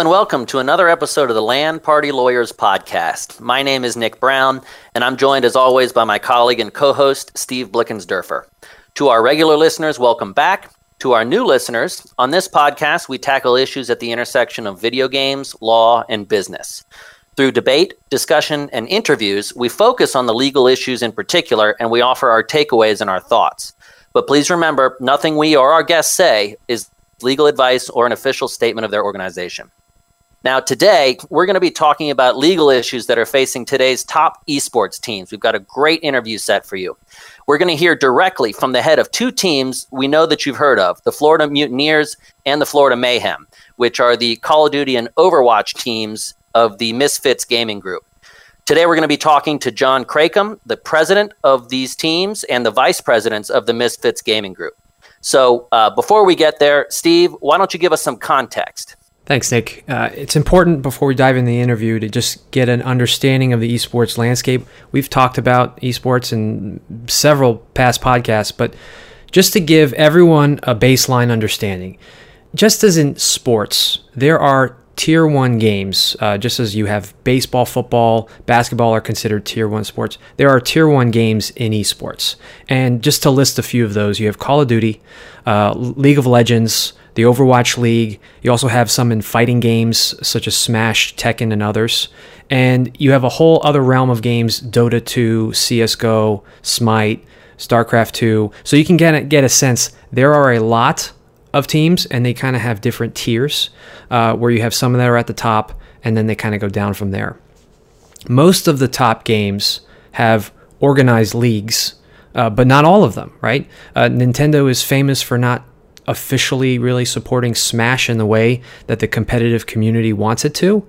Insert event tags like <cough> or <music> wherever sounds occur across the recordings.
and welcome to another episode of the LAN Party Lawyers podcast. My name is Nick Brown, and I'm joined as always by my colleague and co host, Steve Blickensderfer. To our regular listeners, welcome back. To our new listeners, on this podcast, we tackle issues at the intersection of video games, law, and business. Through debate, discussion, and interviews, we focus on the legal issues in particular, and we offer our takeaways and our thoughts. But please remember, nothing we or our guests say is legal advice or an official statement of their organization. Now, today, we're going to be talking about legal issues that are facing today's top esports teams. We've got a great interview set for you. We're going to hear directly from the head of two teams we know that you've heard of the Florida Mutineers and the Florida Mayhem, which are the Call of Duty and Overwatch teams of the Misfits Gaming Group. Today, we're going to be talking to John Cracomb, the president of these teams and the vice presidents of the Misfits Gaming Group. So, uh, before we get there, Steve, why don't you give us some context? Thanks, Nick. Uh, it's important before we dive in the interview to just get an understanding of the esports landscape. We've talked about esports in several past podcasts, but just to give everyone a baseline understanding, just as in sports, there are tier one games, uh, just as you have baseball, football, basketball are considered tier one sports, there are tier one games in esports. And just to list a few of those, you have Call of Duty, uh, League of Legends, the Overwatch League. You also have some in fighting games such as Smash, Tekken, and others. And you have a whole other realm of games Dota 2, CSGO, Smite, StarCraft 2. So you can get, get a sense there are a lot of teams and they kind of have different tiers uh, where you have some that are at the top and then they kind of go down from there. Most of the top games have organized leagues, uh, but not all of them, right? Uh, Nintendo is famous for not officially really supporting Smash in the way that the competitive community wants it to.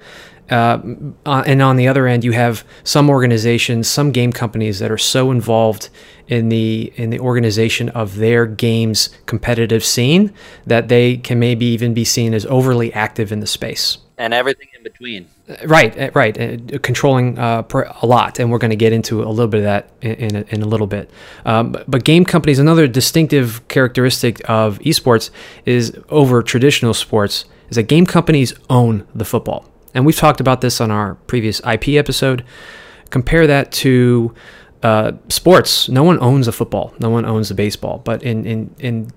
Uh, uh, and on the other end, you have some organizations, some game companies that are so involved in the in the organization of their game's competitive scene that they can maybe even be seen as overly active in the space. And everything in between. Right, uh, right. Uh, controlling uh, a lot, and we're going to get into a little bit of that in, in, a, in a little bit. Um, but game companies, another distinctive characteristic of esports is over traditional sports, is that game companies own the football. And we've talked about this on our previous IP episode. Compare that to uh, sports. No one owns a football. No one owns a baseball. But in, in, in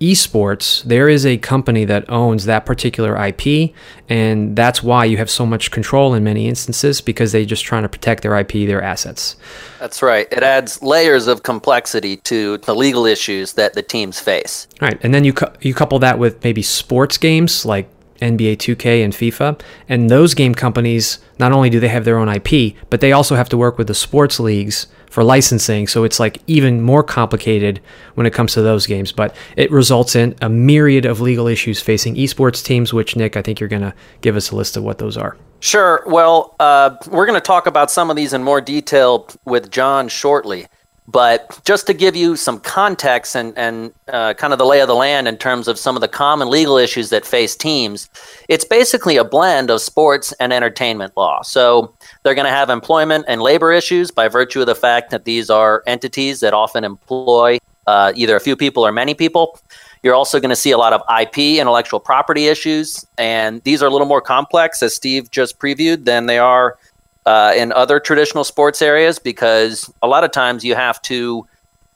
esports, there is a company that owns that particular IP, and that's why you have so much control in many instances because they're just trying to protect their IP, their assets. That's right. It adds layers of complexity to the legal issues that the teams face. Right, and then you cu- you couple that with maybe sports games like NBA 2K and FIFA. And those game companies, not only do they have their own IP, but they also have to work with the sports leagues for licensing. So it's like even more complicated when it comes to those games. But it results in a myriad of legal issues facing esports teams, which, Nick, I think you're going to give us a list of what those are. Sure. Well, uh, we're going to talk about some of these in more detail with John shortly. But just to give you some context and, and uh, kind of the lay of the land in terms of some of the common legal issues that face teams, it's basically a blend of sports and entertainment law. So they're going to have employment and labor issues by virtue of the fact that these are entities that often employ uh, either a few people or many people. You're also going to see a lot of IP, intellectual property issues, and these are a little more complex, as Steve just previewed, than they are uh, in other traditional sports areas because a lot of times you have to,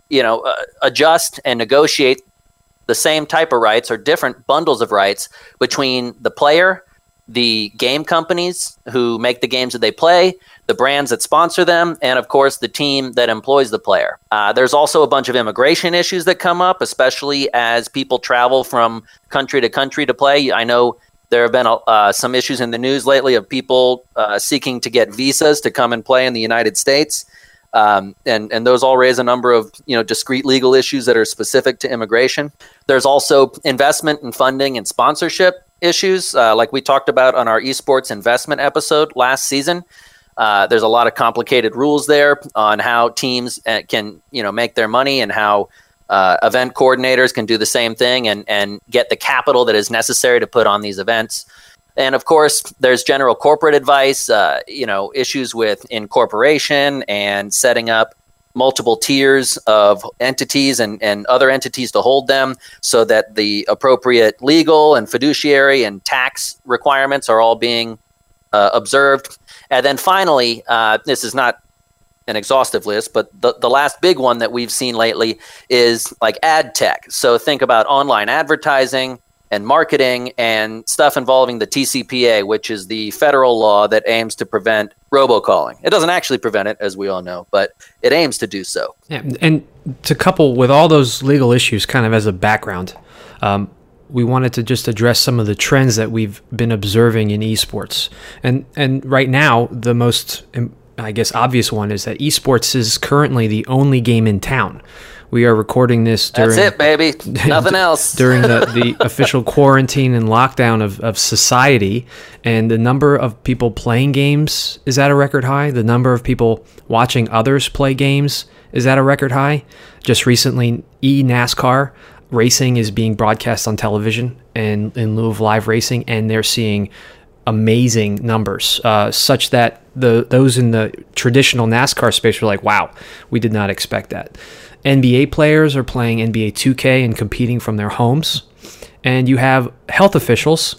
you know, uh, adjust and negotiate the same type of rights or different bundles of rights between the player, the game companies who make the games that they play, the brands that sponsor them, and of course the team that employs the player. Uh, there's also a bunch of immigration issues that come up, especially as people travel from country to country to play. I know there have been uh, some issues in the news lately of people uh, seeking to get visas to come and play in the United States, um, and and those all raise a number of you know discrete legal issues that are specific to immigration. There's also investment and funding and sponsorship issues, uh, like we talked about on our esports investment episode last season. Uh, there's a lot of complicated rules there on how teams uh, can you know make their money and how uh, event coordinators can do the same thing and, and get the capital that is necessary to put on these events. And of course, there's general corporate advice, uh, you know, issues with incorporation and setting up multiple tiers of entities and, and other entities to hold them so that the appropriate legal and fiduciary and tax requirements are all being uh, observed. And then finally, uh, this is not an exhaustive list, but the, the last big one that we've seen lately is like ad tech. So think about online advertising and marketing and stuff involving the TCPA, which is the federal law that aims to prevent robocalling. It doesn't actually prevent it, as we all know, but it aims to do so. Yeah, and to couple with all those legal issues, kind of as a background, um, we wanted to just address some of the trends that we've been observing in esports. And and right now, the most I guess, obvious one is that esports is currently the only game in town. We are recording this during. That's it, baby. <laughs> Nothing else. during the, the <laughs> official quarantine and lockdown of, of society. And the number of people playing games is at a record high. The number of people watching others play games is at a record high. Just recently, e NASCAR racing is being broadcast on television and in lieu of live racing, and they're seeing amazing numbers, uh, such that the those in the traditional NASCAR space were like, "Wow, we did not expect that." NBA players are playing NBA 2K and competing from their homes, and you have health officials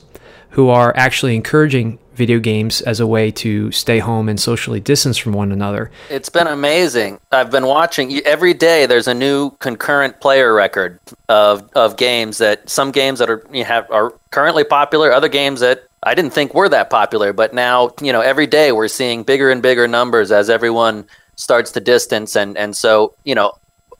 who are actually encouraging video games as a way to stay home and socially distance from one another. It's been amazing. I've been watching every day. There's a new concurrent player record of of games that some games that are you have are currently popular, other games that I didn't think we were that popular, but now, you know, every day we're seeing bigger and bigger numbers as everyone starts to distance and and so, you know,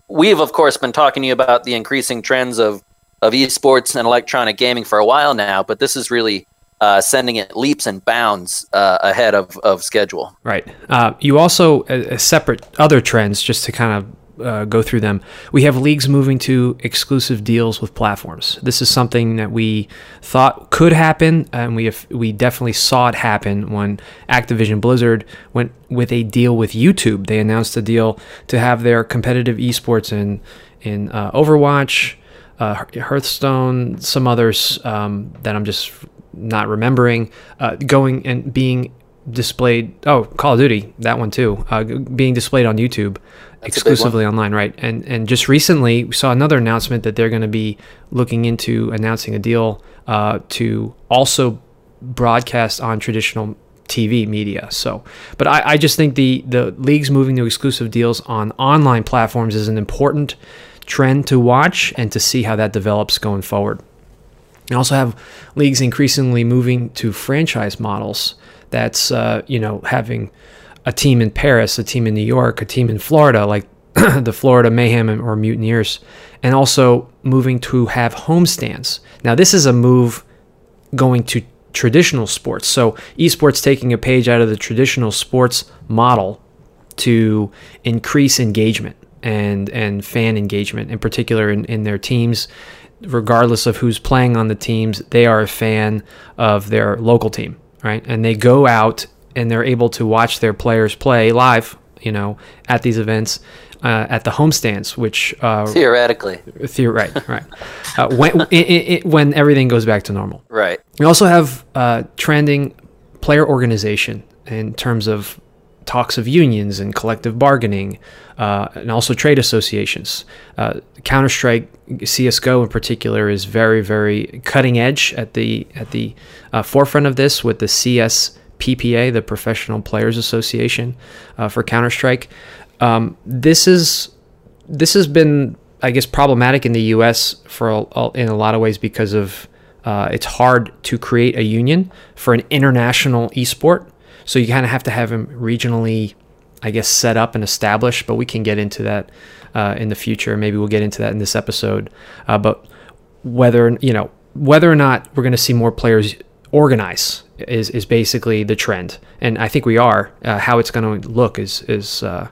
we've of course been talking to you about the increasing trends of of esports and electronic gaming for a while now, but this is really uh, sending it leaps and bounds uh, ahead of, of schedule. Right. Uh, you also, separate other trends, just to kind of uh, go through them. We have leagues moving to exclusive deals with platforms. This is something that we thought could happen, and we have, we definitely saw it happen when Activision Blizzard went with a deal with YouTube. They announced a deal to have their competitive esports in in uh, Overwatch, uh, Hearthstone, some others um, that I'm just not remembering, uh, going and being displayed. Oh, Call of Duty, that one too, uh, being displayed on YouTube that's exclusively online, right? And and just recently we saw another announcement that they're going to be looking into announcing a deal uh, to also broadcast on traditional TV media. So, but I, I just think the the leagues moving to exclusive deals on online platforms is an important trend to watch and to see how that develops going forward. You also have leagues increasingly moving to franchise models. That's uh, you know having a team in Paris, a team in New York, a team in Florida, like <clears throat> the Florida Mayhem or Mutineers, and also moving to have homestands. Now, this is a move going to traditional sports. So, esports taking a page out of the traditional sports model to increase engagement and and fan engagement, in particular in, in their teams. Regardless of who's playing on the teams, they are a fan of their local team, right? And they go out and they're able to watch their players play live, you know, at these events. Uh, at the homestands, which uh, theoretically, theor- right, right, uh, when <laughs> it, it, when everything goes back to normal, right. We also have uh, trending player organization in terms of talks of unions and collective bargaining, uh, and also trade associations. Uh, Counter Strike, CS:GO in particular, is very, very cutting edge at the at the forefront of this with the CS PPA, the Professional Players Association uh, for Counter Strike. Um, this is this has been, I guess, problematic in the U.S. for a, in a lot of ways because of uh, it's hard to create a union for an international esport. So you kind of have to have them regionally, I guess, set up and established. But we can get into that uh, in the future. Maybe we'll get into that in this episode. Uh, but whether you know whether or not we're going to see more players organize is is basically the trend, and I think we are. Uh, how it's going to look is is uh,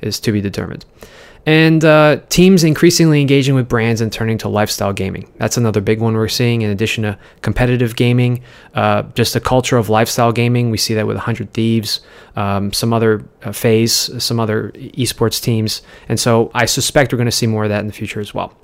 is to be determined. And uh, teams increasingly engaging with brands and turning to lifestyle gaming. That's another big one we're seeing. In addition to competitive gaming, uh, just a culture of lifestyle gaming. We see that with 100 Thieves, um, some other uh, FaZe, some other esports teams. And so I suspect we're going to see more of that in the future as well.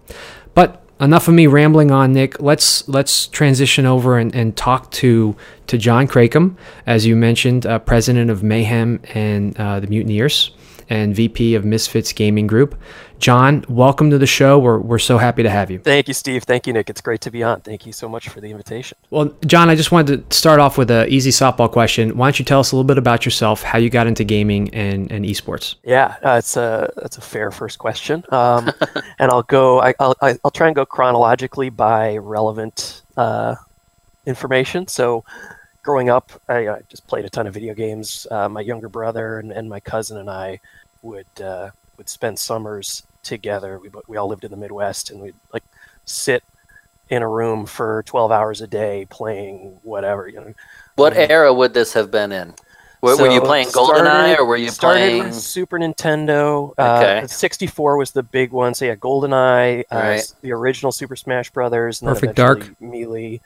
Enough of me rambling on, Nick. Let's let's transition over and, and talk to to John Cracombe, as you mentioned, uh, president of Mayhem and uh, the Mutineers, and VP of Misfits Gaming Group. John, welcome to the show. We're, we're so happy to have you. Thank you, Steve. Thank you, Nick. It's great to be on. Thank you so much for the invitation. Well, John, I just wanted to start off with an easy softball question. Why don't you tell us a little bit about yourself, how you got into gaming and, and esports? Yeah, uh, it's a that's a fair first question, um, <laughs> and I'll go. I, will I'll try and go chronologically by relevant uh, information. So, growing up, I, I, just played a ton of video games. Uh, my younger brother and, and, my cousin and I would uh, would spend summers together. We we all lived in the Midwest, and we'd like sit in a room for 12 hours a day playing whatever. You know. What um, era would this have been in? Were, so were you playing GoldenEye or were you playing Super Nintendo? Uh, okay. Uh, 64 was the big one. So yeah, GoldenEye, uh, right. the original Super Smash Brothers, Perfect Dark, Melee.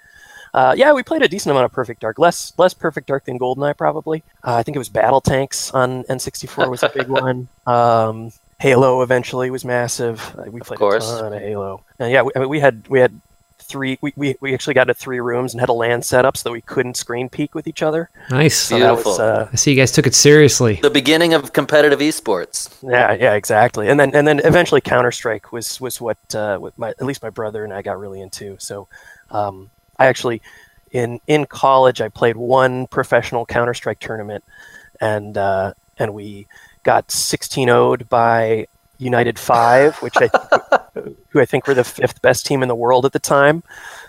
Uh, yeah, we played a decent amount of Perfect Dark. Less less Perfect Dark than GoldenEye, probably. Uh, I think it was BattleTanx on N64 was a big <laughs> one. Um, Halo eventually was massive. Uh, we played a ton of Halo. And yeah, we, I mean, we had we had three. We, we, we actually got to three rooms and had a LAN set up so that we couldn't screen peek with each other. Nice, so beautiful. Was, uh, I see you guys took it seriously. The beginning of competitive esports. Yeah, yeah, exactly. And then and then eventually Counter Strike was was what uh, what my at least my brother and I got really into. So um, I actually in in college I played one professional Counter Strike tournament, and uh, and we got 16 0'd by United Five, which I <laughs> who I think were the fifth best team in the world at the time.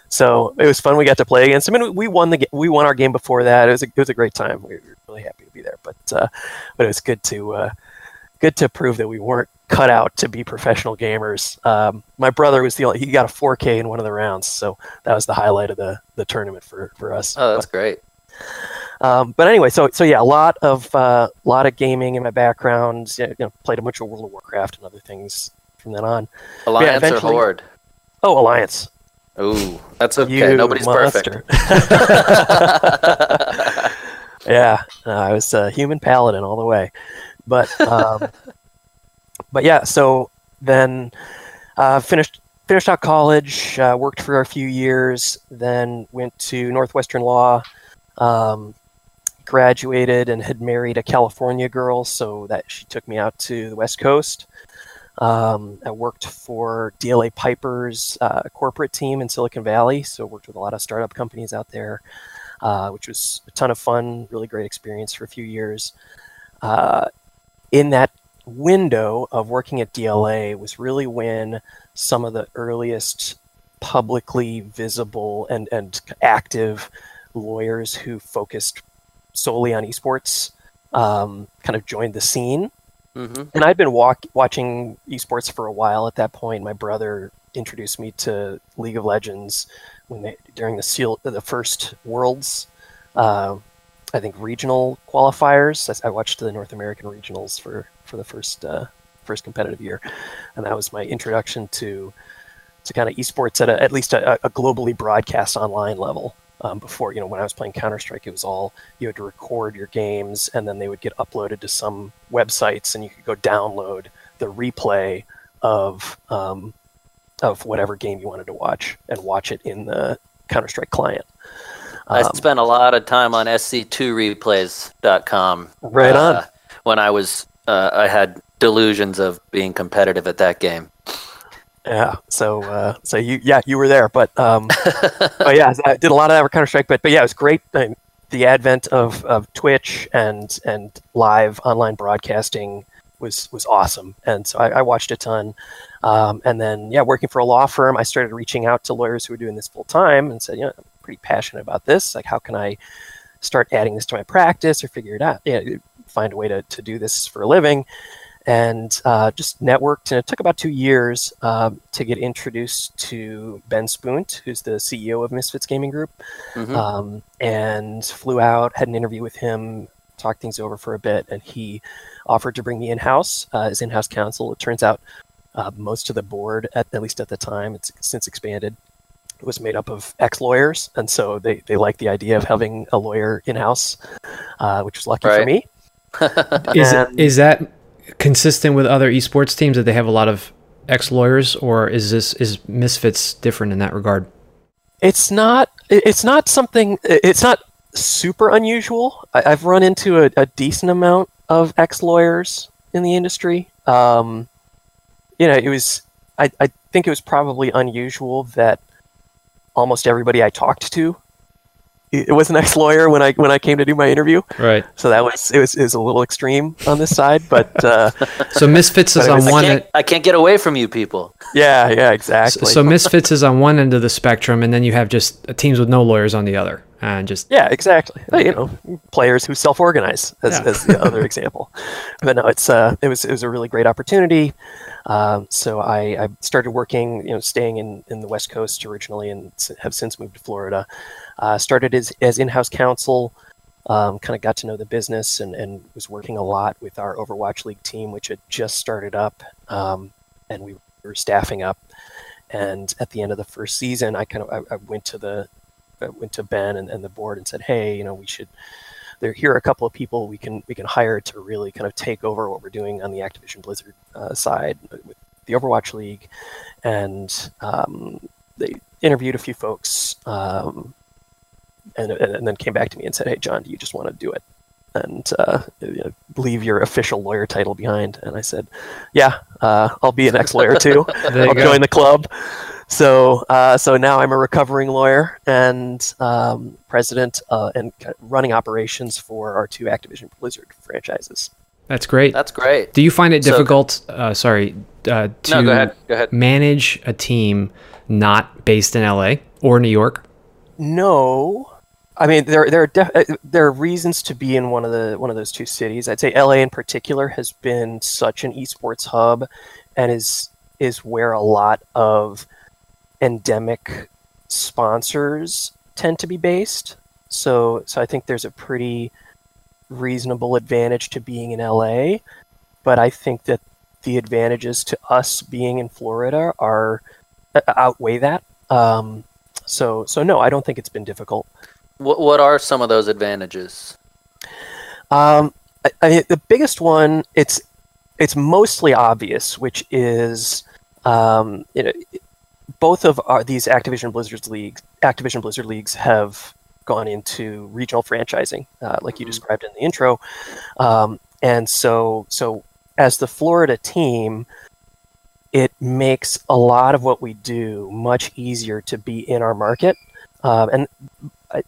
So it was fun. We got to play against them, and we won the we won our game before that. It was a, it was a great time. We were really happy to be there, but uh, but it was good to uh, good to prove that we weren't cut out to be professional gamers. Um, my brother was the only, he got a 4K in one of the rounds, so that was the highlight of the the tournament for for us. Oh, that's but, great. Um, but anyway, so so yeah, a lot of uh, lot of gaming in my background. You know, played a bunch of World of Warcraft and other things from then on. Alliance yeah, or Horde? Oh, Alliance. Ooh, that's okay. You Nobody's monster. perfect. <laughs> yeah, uh, I was a human paladin all the way, but um, <laughs> but yeah. So then uh, finished finished out college, uh, worked for a few years, then went to Northwestern Law. Um, graduated and had married a California girl, so that she took me out to the West Coast. Um, I worked for DLA Piper's uh, corporate team in Silicon Valley, so worked with a lot of startup companies out there, uh, which was a ton of fun, really great experience for a few years. Uh, in that window of working at DLA was really when some of the earliest publicly visible and, and active lawyers who focused solely on esports um, kind of joined the scene. Mm-hmm. And I'd been walk- watching esports for a while at that point. My brother introduced me to League of Legends when they during the seal the first Worlds. Uh, I think regional qualifiers. I, watched the North American regionals for for the first uh, first competitive year, and that was my introduction to to kind of esports at a, at least a, a globally broadcast online level. Um, before, you know, when I was playing Counter Strike, it was all you had to record your games, and then they would get uploaded to some websites, and you could go download the replay of um, of whatever game you wanted to watch and watch it in the Counter Strike client. Um, I spent a lot of time on sc2replays.com. Right on. Uh, when I was, uh, I had delusions of being competitive at that game. Yeah. So, uh, so you, yeah, you were there, but, um, <laughs> but yeah, I did a lot of that Counter Strike, but, but yeah, it was great. I mean, the advent of, of Twitch and, and live online broadcasting was, was awesome. And so I, I watched a ton. Um, and then, yeah, working for a law firm, I started reaching out to lawyers who were doing this full time and said, you know, pretty passionate about this. Like, how can I start adding this to my practice or figure it out? Yeah, find a way to, to do this for a living and uh, just networked. And it took about two years uh, to get introduced to Ben Spunt, who's the CEO of Misfits Gaming Group, mm-hmm. um, and flew out, had an interview with him, talked things over for a bit, and he offered to bring me in house uh, as in house counsel. It turns out uh, most of the board, at, at least at the time, it's since expanded, was made up of ex lawyers, and so they, they liked the idea of having a lawyer in house, uh, which was lucky right. for me. <laughs> is, is that consistent with other esports teams that they have a lot of ex lawyers, or is this is Misfits different in that regard? It's not. It's not something. It's not super unusual. I, have run into a, a, decent amount of ex lawyers in the industry. Um, you know, it was. I, I think it was probably unusual that almost everybody I talked to it was an ex-lawyer when I when I came to do my interview. Right. So that was it was, it was a little extreme on this side, but <laughs> uh, so Misfits is on was- I one. can't, I can't get away from you people. yeah, yeah, exactly. So Misfits is on one end of the spectrum, and then you have just teams with no lawyers on the other, and just yeah, exactly. You know, players who self-organize as, Yeah. as the other <laughs> example. But no, it's uh, it was it was a really great opportunity. Um, so I, I started working, you know, staying in, in the West Coast originally, and have since moved to Florida. Uh, started as, as in-house counsel. Um, kind of got to know the business and, and was working a lot with our Overwatch League team, which had just started up, um, and we were staffing up. And at the end of the first season, I kind of I, I went to the went to Ben and, and the board and said, hey, you know, we should. There here are a couple of people we can we can hire to really kind of take over what we're doing on the Activision Blizzard uh, side with the Overwatch League, and um, they interviewed a few folks, um, and, and then came back to me and said, hey, John, do you just want to do it? And uh, you know, leave your official lawyer title behind. And I said, "Yeah, uh, I'll be an ex-lawyer too. <laughs> I'll go. join the club." So, uh, so now I'm a recovering lawyer and um, president uh, and running operations for our two Activision Blizzard franchises. that's great. That's great. Do you find it So- difficult? Uh, sorry, uh, to No, go ahead. Go ahead. manage a team not based in LA or New York? No, I mean there there are def- uh, there are reasons to be in one of the one of those two cities. I'd say LA in particular has been such an esports hub, and is is where a lot of endemic sponsors tend to be based. So so I think there's a pretty reasonable advantage to being in LA, but I think that the advantages to us being in Florida are uh, outweigh that. Um, so so no, I don't think it's been difficult. What What are some of those advantages? Um, I, I the biggest one it's it's mostly obvious, which is um, you know both of our, these Activision Blizzard leagues Activision Blizzard leagues have gone into regional franchising, uh, like you Mhm. described in the intro, um, and so so as the Florida team. It makes a lot of what we do much easier to be in our market, um, and I,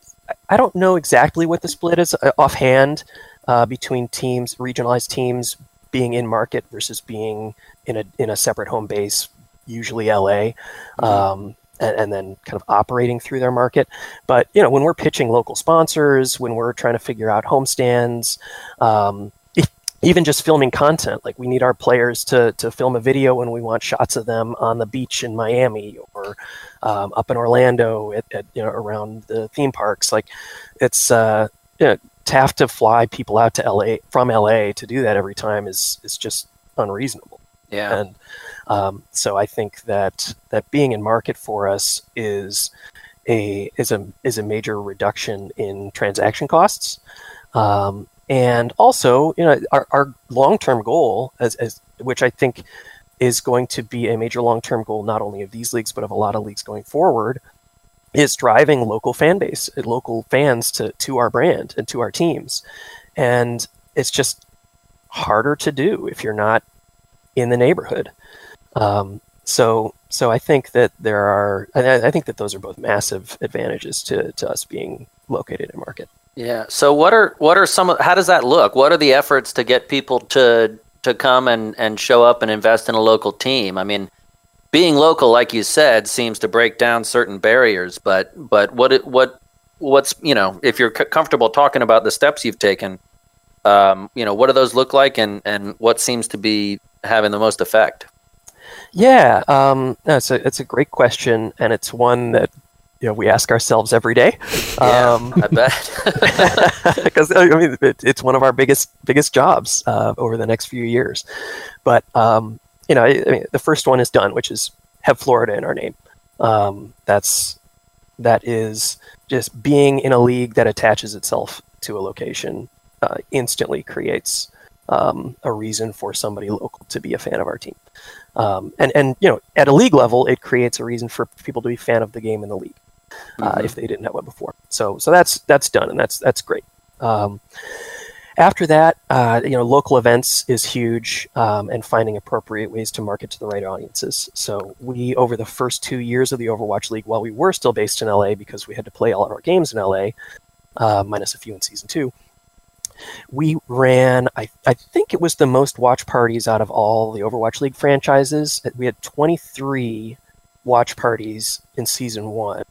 I don't know exactly what the split is uh, offhand uh, between teams, regionalized teams being in market versus being in a in a separate home base, usually LA, um, and, and then kind of operating through their market. But you know, when we're pitching local sponsors, when we're trying to figure out homestands, um, even just filming content, like we need our players to to film a video when we want shots of them on the beach in Miami or um, up in Orlando at, at you know around the theme parks. Like it's uh, you know, to have to fly people out to LA from LA to do that every time is is just unreasonable. Yeah. And um, so I think that that being in market for us is a is a is a major reduction in transaction costs. Um, and also, you know, our, our long term goal, as, as which I think is going to be a major long term goal, not only of these leagues but of a lot of leagues going forward, is driving local fan base, local fans to to our brand and to our teams, and it's just harder to do if you're not in the neighborhood. Um, so so I think that there are I, I think that those are both massive advantages to, to us being located in market. Yeah. So what are what are some of how does that look? What are the efforts to get people to to come and and show up and invest in a local team? I mean, being local, like you said, seems to break down certain barriers. But but what what what's you know if you're c- comfortable talking about the steps you've taken, um, you know what do those look like, and and what seems to be having the most effect? Yeah, um, no, it's a it's a great question, and it's one that you know we ask ourselves every day. Yeah, Um, I bet. <laughs> because I mean it, it's one of our biggest biggest jobs uh, over the next few years. But um, you know, I, I mean, the first one is done, which is have Florida in our name. Um, that's that is just being in a league that attaches itself to a location uh, instantly creates um, a reason for somebody local to be a fan of our team. Um, and and you know, at a league level, it creates a reason for people to be fan of the game in the league uh, Mhm. if they didn't have one before. So so that's that's done, and that's that's great. Um, after that, uh, you know, local events is huge, um, and finding appropriate ways to market to the right audiences. So we, over the first two years of the Overwatch League, while we were still based in LA because we had to play all of our games in LA, uh, minus a few in season two, we ran. I, I think it was the most watch parties out of all the Overwatch League franchises. We had 23 watch parties in season one.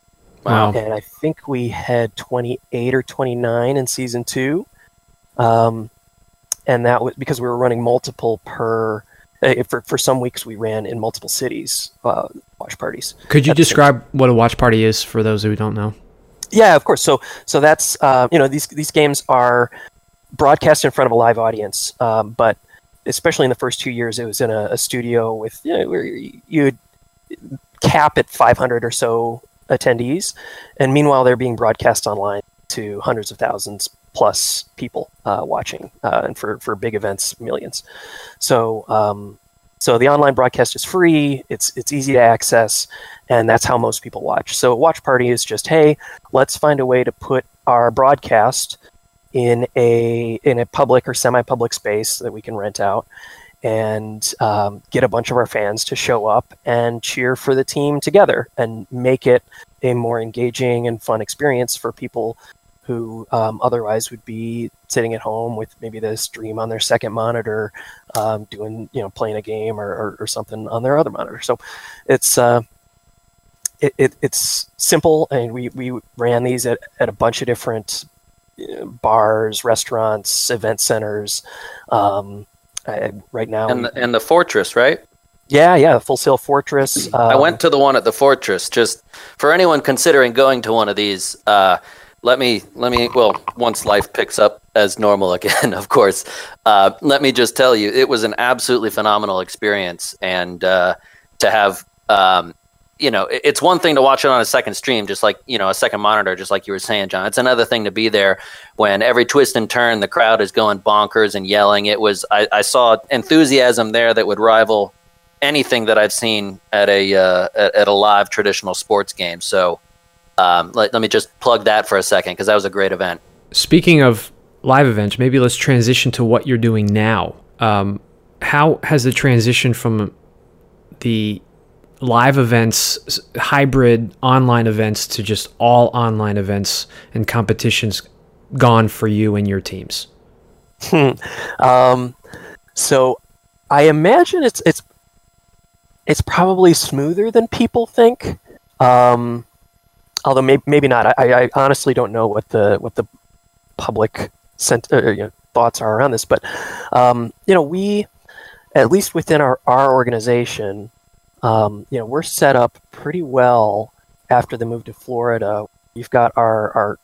Wow. And I think we had 28 or 29 in season two. Um, and that was because we were running multiple per. Uh, for, for some weeks, we ran in multiple cities uh, watch parties. Could you at the same describe what a watch party is for those who don't know? Yeah, of course. So so that's uh, you know these these games are broadcast in front of a live audience, um, but especially in the first two years, it was in a, a studio with you know, where you'd cap at 500 or so attendees, and meanwhile they're being broadcast online to hundreds of thousands plus people uh, watching, uh, and for for big events, millions. So. Um, so the online broadcast is free. It's it's easy to access, and that's how most people watch. So a watch party is just hey, let's find a way to put our broadcast in a in a public or semi-public space that we can rent out, and um, get a bunch of our fans to show up and cheer for the team together, and make it a more engaging and fun experience for people who um, otherwise would be sitting at home with maybe the stream on their second monitor, um, doing you know playing a game or, or, or, something on their other monitor. So it's uh, it, it, it's simple, and we, we ran these at, at a bunch of different bars, restaurants, event centers. Um, I, right now, and the, and the fortress, right? Yeah, yeah, Full Sail Fortress. I went to the one at the Fortress. Just for anyone considering going to one of these, uh, let me let me well once life picks up as normal <laughs> again of course uh, let me just tell you it was an absolutely phenomenal experience and uh, to have um, you know it's one thing to watch it on a second stream just like you know a second monitor just like you were saying john it's another thing to be there when every twist and turn the crowd is going bonkers and yelling it was i, I saw enthusiasm there that would rival anything that i've seen at a uh, at, at a live traditional sports game so um, let, let me just plug that for a second because that was a great event. Speaking of live events, maybe let's transition to what you're doing now. Um, how has the transition from the live events, hybrid online events, to just all online events and competitions gone for you and your teams? Hmm. Um, so I imagine it's it's it's probably smoother than people think. Um, although maybe, maybe not. I, I honestly don't know what the what the public sent, uh, you know, thoughts are around this, but um, you know, we at least within our our organization, um, you know, we're set up pretty well after the move to Florida. We've got our our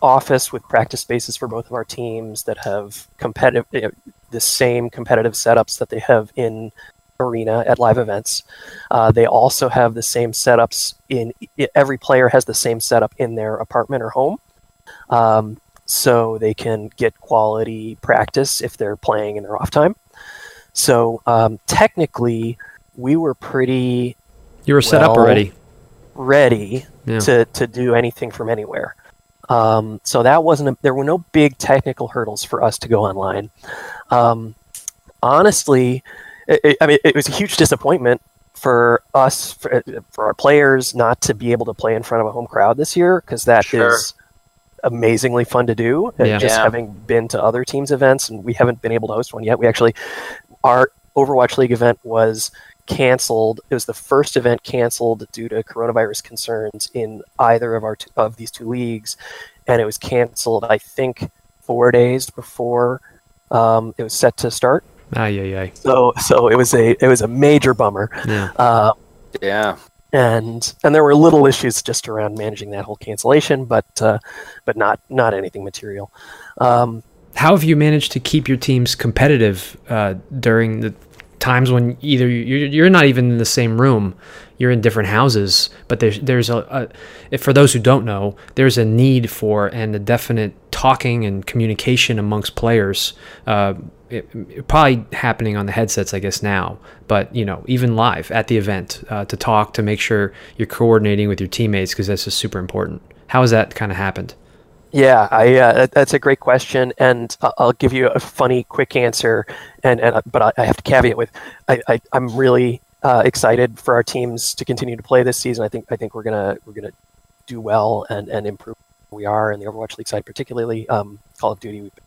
office with practice spaces for both of our teams that have competitive you know, the same competitive setups that they have in arena at live events. Uh, they also have the same setups in every player has the same setup in their apartment or home. Um, so they can get quality practice if they're playing in their off time. So um, technically, we were pretty. You were set well up already. Ready yeah. to, to do anything from anywhere. Um, so that wasn't a, there were no big technical hurdles for us to go online. Um, honestly, it, I mean, it was a huge disappointment for us, for, for, our players, not to be able to play in front of a home crowd this year because that sure. is amazingly fun to do. Yeah. Just yeah. having been to other teams' events, and we haven't been able to host one yet. We actually, our Overwatch League event was canceled. It was the first event canceled due to coronavirus concerns in either of our two, of these two leagues, and it was canceled. I think four days before um, it was set to start. Ah, yeah, yeah. So, so it was a it was a major bummer. Yeah. Uh, yeah. And and there were little issues just around managing that whole cancellation, but uh, but not not anything material. Um, How have you managed to keep your teams competitive uh, during the times when either you're, you're not even in the same room, you're in different houses, but there's there's a, a for those who don't know, there's a need for and a definite talking and communication amongst players. Uh, it, it, probably happening on the headsets, I guess now, but you know, even live at the event uh, to talk to make sure you're coordinating with your teammates because that's just super important. How has that kind of happened? Yeah, I, uh, that's a great question, and I'll give you a funny, quick answer. And, and but I have to caveat with, I, I am really uh, excited for our teams to continue to play this season. I think I think we're gonna we're gonna do well and, and improve. We are in the Overwatch League side, particularly um, Call of Duty. We've been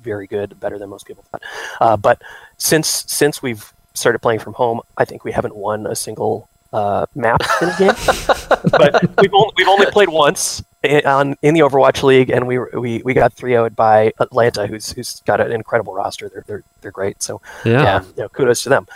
very good, better than most people thought. Uh, but since since we've started playing from home, I think we haven't won a single uh, map in the game. <laughs> but we've only, we've only played once, on in the Overwatch League, and we we, we got 3 0 by Atlanta, who's who's got an incredible roster. They're they're, they're great. So yeah, um, you know, kudos to them.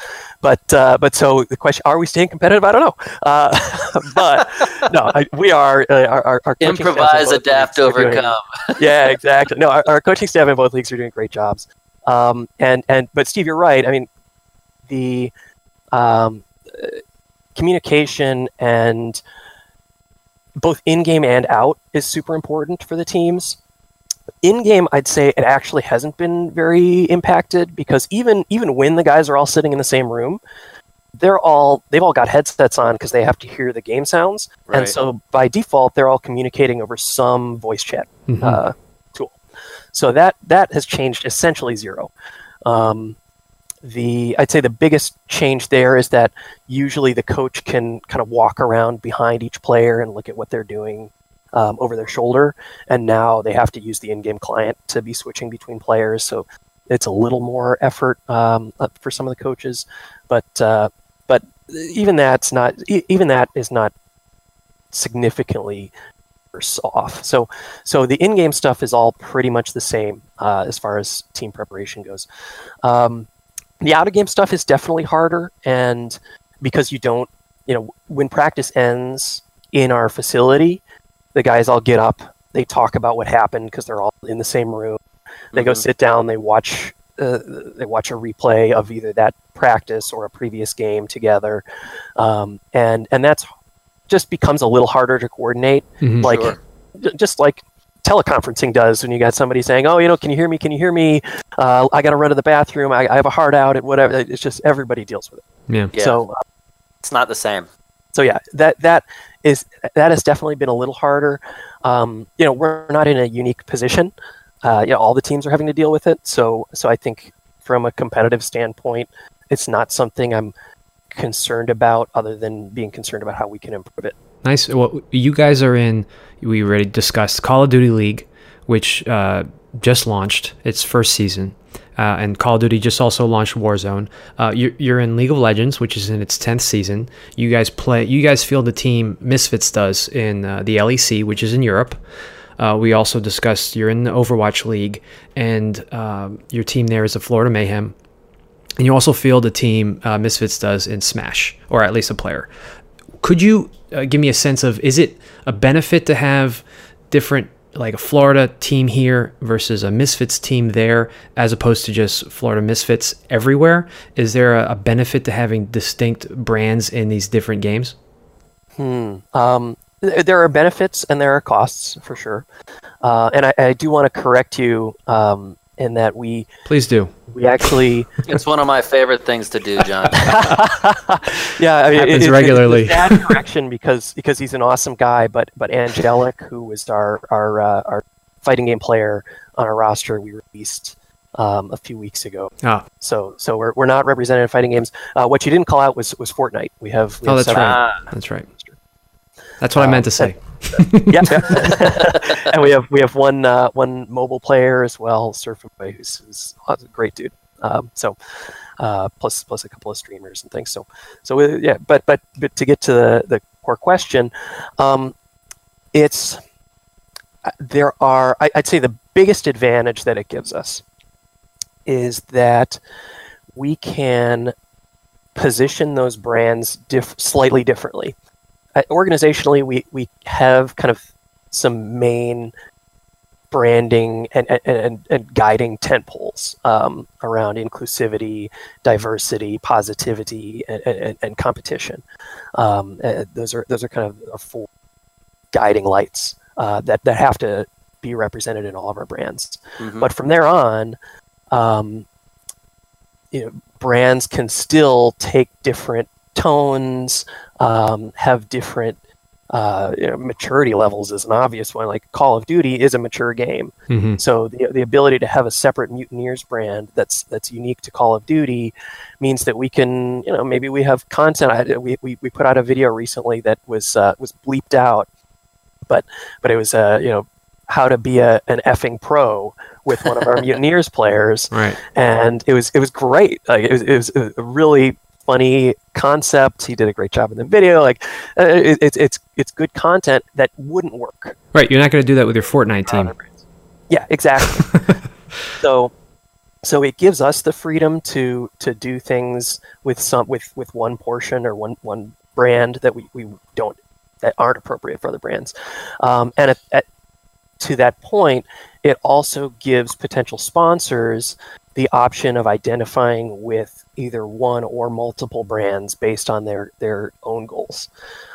But uh, but so the question: Are we staying competitive? I don't know. Uh, <laughs> but no, I, we are. Uh, our, our, our improvise, adapt, overcome. Doing, <laughs> yeah, exactly. No, our, our, coaching staff in both leagues are doing great jobs. Um, and and but Steve, you're right. I mean, the um, communication and both in game and out is super important for the teams. In game, I'd say it actually hasn't been very impacted because even even when the guys are all sitting in the same room, they're all they've all got headsets on because they have to hear the game sounds, right. and so by default they're all communicating over some voice chat mm-hmm. uh, tool. So that that has changed essentially zero. Um, the I'd say the biggest change there is that usually the coach can kind of walk around behind each player and look at what they're doing um, over their shoulder, and now they have to use the in-game client to be switching between players. So it's a little more effort um, for some of the coaches, but uh, but even that's not even that is not significantly worse off. So so the in-game stuff is all pretty much the same uh, as far as team preparation goes. Um, the out of game stuff is definitely harder, and because you don't, you know, when practice ends in our facility, the guys all get up, they talk about what happened because they're all in the same room. They mm-hmm. go sit down, they watch uh, they watch a replay of either that practice or a previous game together, um, and and that's just becomes a little harder to coordinate. Mm-hmm, like sure. just like teleconferencing does when you got somebody saying, "Oh, you know, can you hear me? Can you hear me? Uh, I got to run to the bathroom. I, I, have a heart out and whatever." It's just everybody deals with it. Yeah. yeah. So uh, it's not the same. So yeah, that that is that has definitely been a little harder. Um, you know, we're not in a unique position. Uh, you know, all the teams are having to deal with it. So so I think from a competitive standpoint, it's not something I'm concerned about, other than being concerned about how we can improve it. Nice. Well, you guys are in. We already discussed Call of Duty League, which uh, just launched its first season, uh, and Call of Duty just also launched Warzone. Uh, you're, you're, in League of Legends, which is in its tenth season. You guys play. You guys field the team Misfits does in uh, the LEC, which is in Europe. Uh, we also discussed you're in the Overwatch League, and uh, your team there is the Florida Mayhem. And you also field a team Misfits does in Smash, or at least a player. Could you uh, give me a sense of is it a benefit to have different like a Florida team here versus a Misfits team there, as opposed to just Florida Misfits everywhere? Is there a, a benefit to having distinct brands in these different games? Hmm. Um, there are benefits and there are costs for sure. Uh, and I, I, do want to correct you um, in that we please do we actually <laughs> it's one of my favorite things to do john <laughs> yeah I mean, happens it, regularly it, bad correction because because he's an awesome guy but but angelic who was our our uh, our fighting game player on our roster we released um, a few weeks ago. Ah. So so we're, we're not represented in fighting games. Uh, what you didn't call out was was Fortnite. We have. We oh, have that's right. That's right. That's what I meant to say. <laughs> yeah, <laughs> and we have we have one uh, one mobile player as well, Surfing who's, who's a great dude. Um, so uh, plus plus a couple of streamers and things. So so uh, yeah, but but but to get to the the core question, um, it's uh, there are I, I'd say the biggest advantage that it gives us is that we can position those brands diff- slightly differently organizationally, we, we have kind of some main branding and, and, and, and guiding tent poles um, around inclusivity, diversity, positivity, and, and, and competition. Um, uh, those are those are kind of our four guiding lights uh, that that have to be represented in all of our brands. Mm-hmm. But from there on, um, you know, brands can still take different tones, um, have different uh, you know, maturity levels is an obvious one. Like Call of Duty is a mature game, hmm so the the ability to have a separate Mutineers brand that's that's unique to Call of Duty means that we can, you know, maybe we have content. I, we, we we put out a video recently that was uh, was bleeped out, but but it was uh, you know how to be a an effing pro with one of our <laughs> Mutineers players, Right. and it was it was great. Like it was, it was a really funny concept. He did a great job in the video. Like uh, it, it's it's it's good content that wouldn't work Right. You're not going to do that with your Fortnite team. Yeah, exactly. <laughs> so so it gives us the freedom to to do things with some with with one portion or one one brand that we, we don't that aren't appropriate for other brands um, and at, at, to that point it also gives potential sponsors the option of identifying with either one or multiple brands based on their their own goals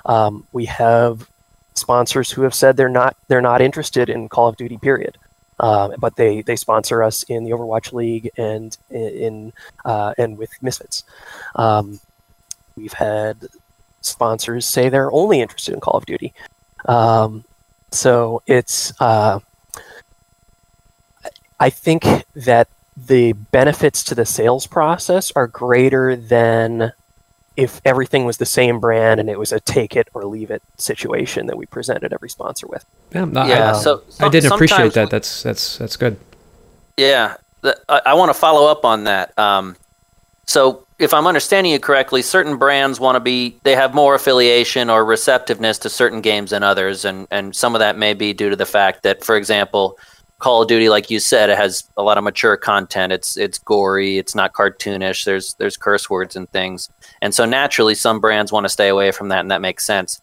um, we have sponsors who have said they're not they're not interested in call of duty period um, but they they sponsor us in the Overwatch League and in uh, and with Misfits. Um, we've had sponsors say they're only interested in Call of Duty. Um, so it's uh, I think that the benefits to the sales process are greater than if everything was the same brand and it was a take it or leave it situation that we presented every sponsor with. Yeah. no, yeah. I, so, I didn't appreciate sometimes that. That's that's that's good. Yeah, the, I, I want to follow up on that. Um, so, if I'm understanding you correctly, certain brands want to be they have more affiliation or receptiveness to certain games than others, and and some of that may be due to the fact that, for example, Call of Duty, like you said, it has a lot of mature content. It's it's gory. It's not cartoonish. There's there's curse words and things, and so naturally, some brands want to stay away from that, and that makes sense.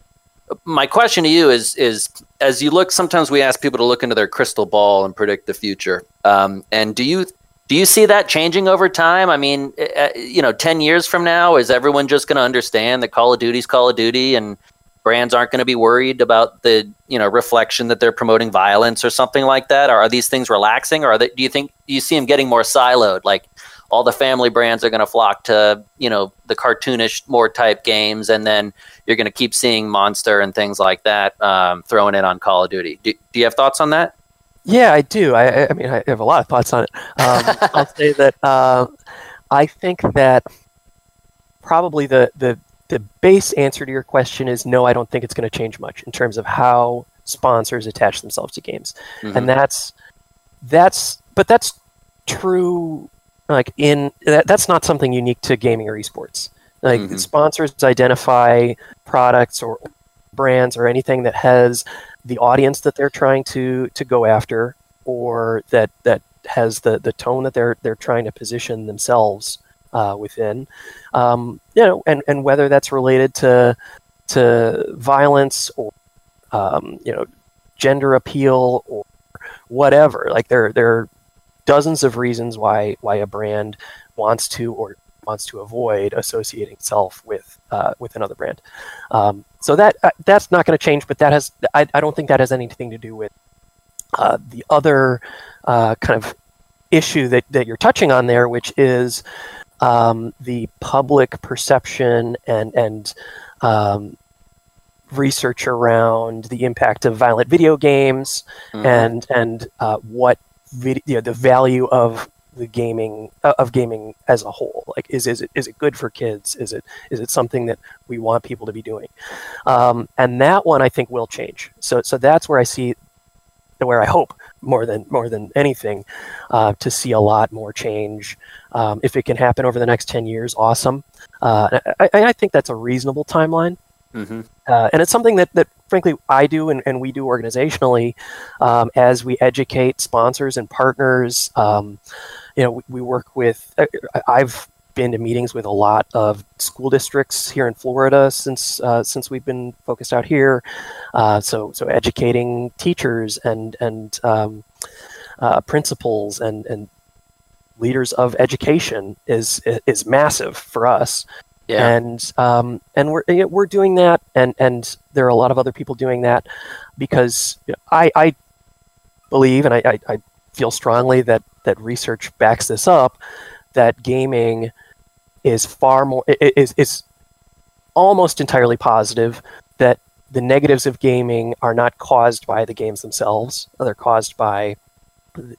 My question to you is is as you look. Sometimes we ask people to look into their crystal ball and predict the future. Um, and do you do you see that changing over time? I mean, uh, you know, ten years from now, is everyone just going to understand that Call of Duty's Call of Duty, and brands aren't going to be worried about the you know reflection that they're promoting violence or something like that? Or are these things relaxing, or are they, do you think you see them getting more siloed? Like all the family brands are going to flock to you know the cartoonish more type games, and then you're going to keep seeing Monster and things like that um, throwing in on Call of Duty. Do, do you have thoughts on that? Yeah, I do. I, I mean, I have a lot of thoughts on it. Um, <laughs> I'll say that uh, I think that probably the, the the base answer to your question is no. I don't think it's going to change much in terms of how sponsors attach themselves to games, Mhm. and that's that's but that's true. Like in that, that's not something unique to gaming or esports. Like Mhm. sponsors identify products or brands or anything that has the audience that they're trying to to go after or that that has the the tone that they're they're trying to position themselves uh, within um, you know and and whether that's related to to violence or um, you know gender appeal or whatever like there there are dozens of reasons why why a brand wants to or wants to avoid associating itself with uh, with another brand. Um, so that uh, that's not going to change, but that has I, I don't think that has anything to do with uh, the other uh, kind of issue that, that you're touching on there, which is um, the public perception and and um, research around the impact of violent video games Mhm. and and uh, what vid- you know, the value of the gaming uh, of gaming as a whole? Like is is it is it good for kids? Is it is it something that we want people to be doing? Um, and that one i think will change. So so that's where i see where i hope more than more than anything uh, to see a lot more change. Um, if it can happen over the next 10 years awesome. Uh, I, I think that's a reasonable timeline Mhm. uh, and it's something that, that frankly I do and, and we do organizationally um, as we educate sponsors and partners. Um, you know, we, we work with. I- I've been to meetings with a lot of school districts here in Florida since uh, since we've been focused out here. Uh, so so educating teachers and and um, uh, principals and and leaders of education is is massive for us Yeah. and um, and we're we're doing that, and and there are a lot of other people doing that because I I believe and I, I, I feel strongly that that research backs this up that gaming is far more is is almost entirely positive that the negatives of gaming are not caused by the games themselves; they're caused by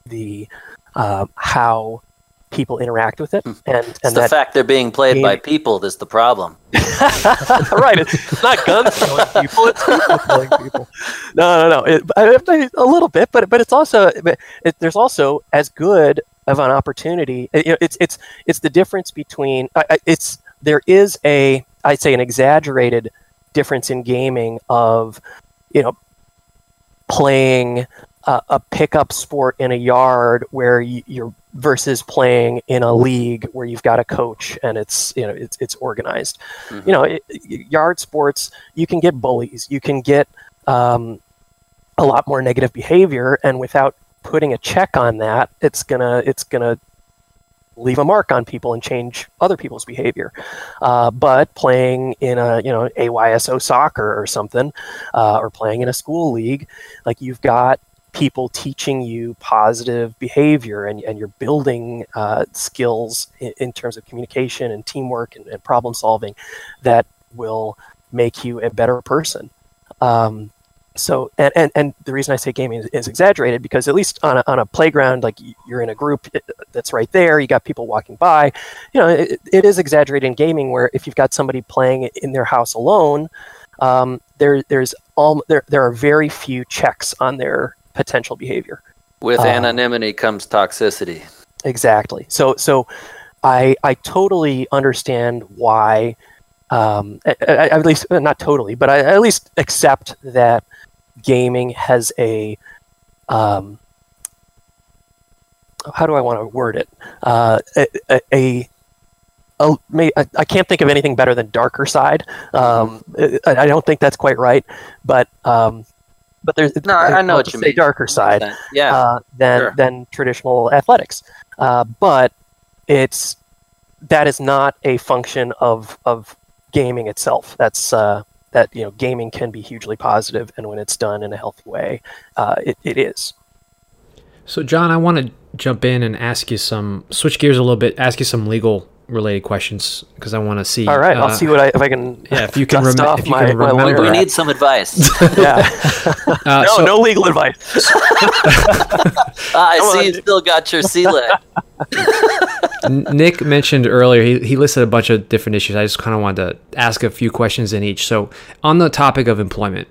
the uh, how people interact with it, hmm. and It's the that fact they're being played by people that's the problem. <laughs> right. It's not guns killing people. It's people killing people. <laughs> No, no, no. It, I- I- a little bit, but but it's also but it, there's also as good of an opportunity. it- it's it's it's the difference between I- I- it's there is a I'd say an exaggerated difference in gaming of you know playing a, a pickup sport in a yard where you, you're versus playing in a league where you've got a coach and it's you know it's it's organized. Mhm. you know it, yard sports you can get bullies. You can get um, a lot more negative behavior and without putting a check on that it's gonna it's gonna leave a mark on people and change other people's behavior. Uh, but playing in a you know ayso soccer or something uh, or playing in a school league like you've got people teaching you positive behavior and, and you're building uh, skills in, in terms of communication and teamwork and, and problem solving that will make you a better person. Um, so and, and, and the reason i say gaming is, is exaggerated because at least on a, on a playground like you're in a group that's right there you got people walking by you know it, it is exaggerated in gaming where if you've got somebody playing in their house alone um, there there's all there, there are very few checks on their potential behavior With Uh, anonymity comes toxicity. exactly so so i i totally understand why um I, I, at least not totally but i at least accept that gaming has a um how do i want to word it uh a, a, a a- I can't think of anything better than darker side. Um, I, I don't think that's quite right, but um, but there's No, I- I know what you say mean. Darker side Yeah. uh, than Sure. than traditional athletics. Uh, but it's that is not a function of of gaming itself. That's uh, that you know gaming can be hugely positive, and when it's done in a healthy way, uh, it, it is. So, John, I want to jump in and ask you some, switch gears a little bit, ask you some legal related questions because I want to see. All right, I'll uh, see what I if I can. yeah, if you can rem- if you my, can remember we need some advice. <laughs> yeah. Uh, <laughs> no, so- no legal advice. <laughs> Ah, I Come see on. you still got your sea leg. Nick mentioned earlier he, he listed a bunch of different issues. I just kind of wanted to ask a few questions in each. So, on the topic of employment,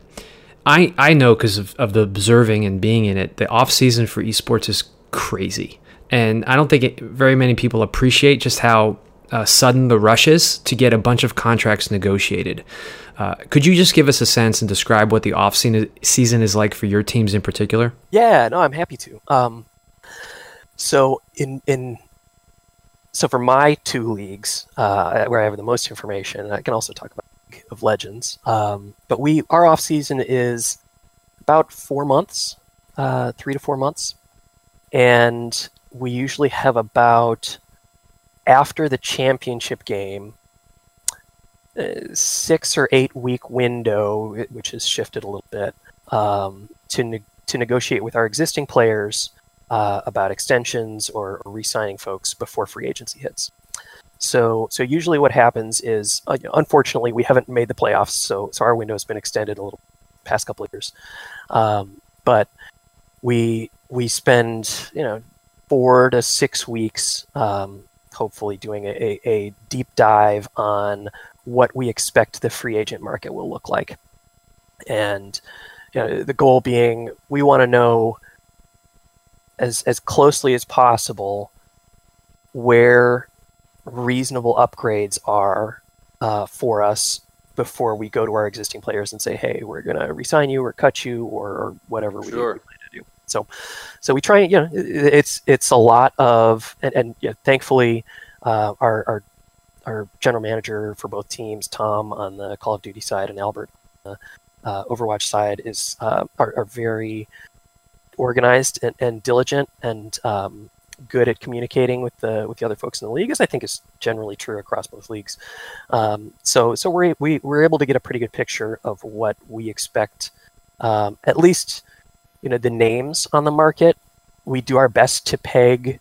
I I know because of, of the observing and being in it, the off season for esports is crazy, and I don't think it, very many people appreciate just how uh, sudden the rushes to get a bunch of contracts negotiated. Uh, could you just give us a sense and describe what the off season is like for your teams in particular? Yeah, no, I'm happy to. Um, so in in so for my two leagues, uh, where I have the most information, I can also talk about League of Legends. Um, but we our off season is about four months, uh, three to four months, and we usually have about after the championship game. uh, Six or eight week window, which has shifted a little bit, um, to ne- to negotiate with our existing players uh, about extensions or, or re-signing folks before free agency hits. So, so usually what happens is, uh, unfortunately, we haven't made the playoffs, so so our window has been extended a little past couple of years. Um, but we we spend you know four to six weeks, um, hopefully doing a, a, deep dive on what we expect the free agent market will look like, and you know, the goal being we want to know as as closely as possible where reasonable upgrades are uh, for us before we go to our existing players and say, "Hey, we're going to resign you or cut you or, or whatever we, Sure. we plan to do." So, so we try. You know, it's it's a lot of, and, and you know, thankfully, uh, our, our our general manager for both teams, Tom on the Call of Duty side and Albert on the uh, Overwatch side, is uh, are, are very organized and, and diligent and um, good at communicating with the with the other folks in the league, as I think is generally true across both leagues. Um, so so we're we, we're able to get a pretty good picture of what we expect, um, at least you know the names on the market. We do our best to peg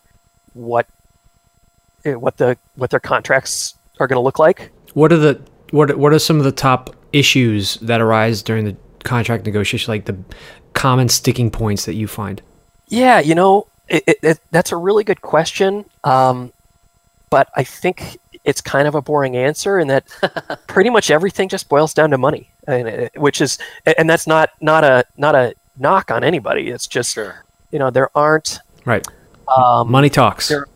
what eh, what the what their contracts are going to look like. What are the what what are some of the top issues that arise during the contract negotiation, like the common sticking points that you find? Yeah, you know, it, it, it, that's a really good question. Um, but I think it's kind of a boring answer in that <laughs> pretty much everything just boils down to money, and, which is, and that's not not a not a knock on anybody. It's just, Sure. you know, there aren't Right. um, Money talks. there-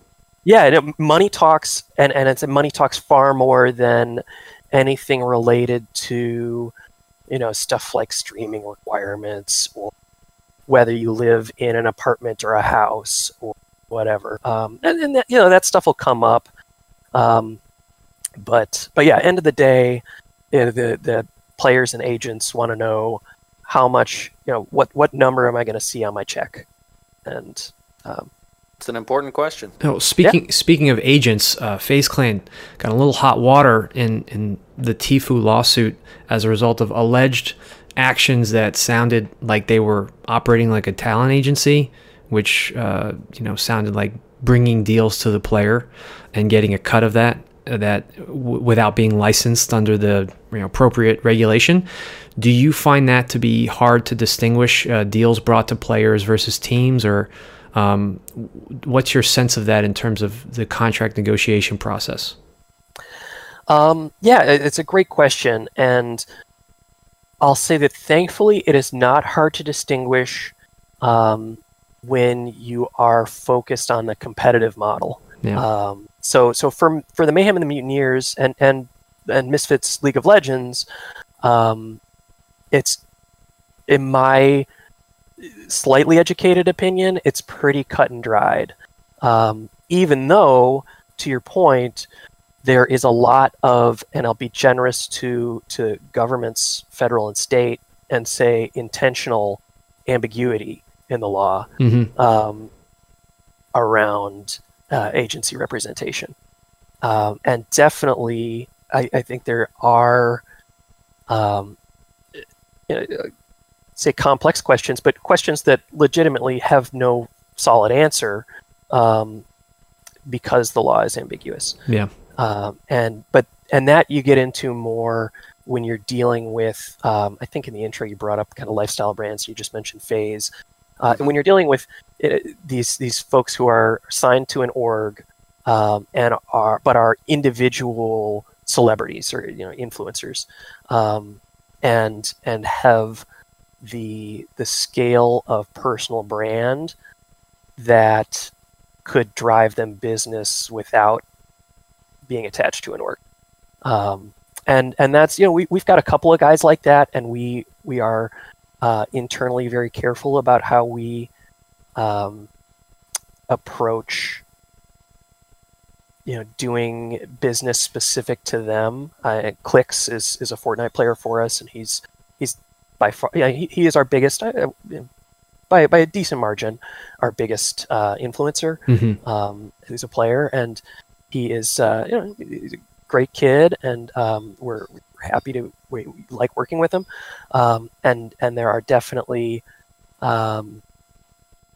yeah, it, money talks, and and it's money talks far more than anything related to, you know, stuff like streaming requirements or whether you live in an apartment or a house or whatever. Um, and, and that, you know that stuff will come up. Um, but but yeah, end of the day, you know, the the players and agents want to know how much you know what what number am I going to see on my check, and um, It's an important question. Oh, speaking speaking of agents, uh, FaZe Clan got a little hot water in in the Tfue lawsuit as a result of alleged actions that sounded like they were operating like a talent agency, which uh, you know sounded like bringing deals to the player and getting a cut of that uh, that w- without being licensed under the you know, appropriate regulation. Do you find that to be hard to distinguish uh, deals brought to players versus teams, or um, what's your sense of that in terms of the contract negotiation process? Um, yeah, it's a great question, and I'll say that thankfully it is not hard to distinguish um, when you are focused on the competitive model. Yeah. Um, so, so for for the Mayhem and the Mutineers and and and Misfits League of Legends, um, it's in my slightly educated opinion, it's pretty cut and dried. Um, even though, to your point, there is a lot of, and I'll be generous to to governments, federal and state, and say intentional ambiguity in the law Mm-hmm. um, around uh, agency representation. Um, and definitely, I, I think there are, um, you know, say, complex questions, but questions that legitimately have no solid answer um, because the law is ambiguous. Yeah. Um, and but and that you get into more when you're dealing with. Um, I think in the intro you brought up kind of lifestyle brands. You just mentioned FaZe, uh, and when you're dealing with uh, these these folks who are signed to an org um, and are but are individual celebrities or you know influencers, um, and and have the the scale of personal brand that could drive them business without being attached to an org. Um, and and that's you know we we've got a couple of guys like that, and we we are uh, internally very careful about how we um, approach you know doing business specific to them. Uh, Clix is is a Fortnite player for us, and he's he's by far yeah he, he is our biggest. Uh, by, by a decent margin, our biggest uh, influencer. Mm-hmm. Um, who's a player, and he is uh, you know he's a great kid, and um, we're, we're happy to we, we like working with him. Um, and and there are definitely um,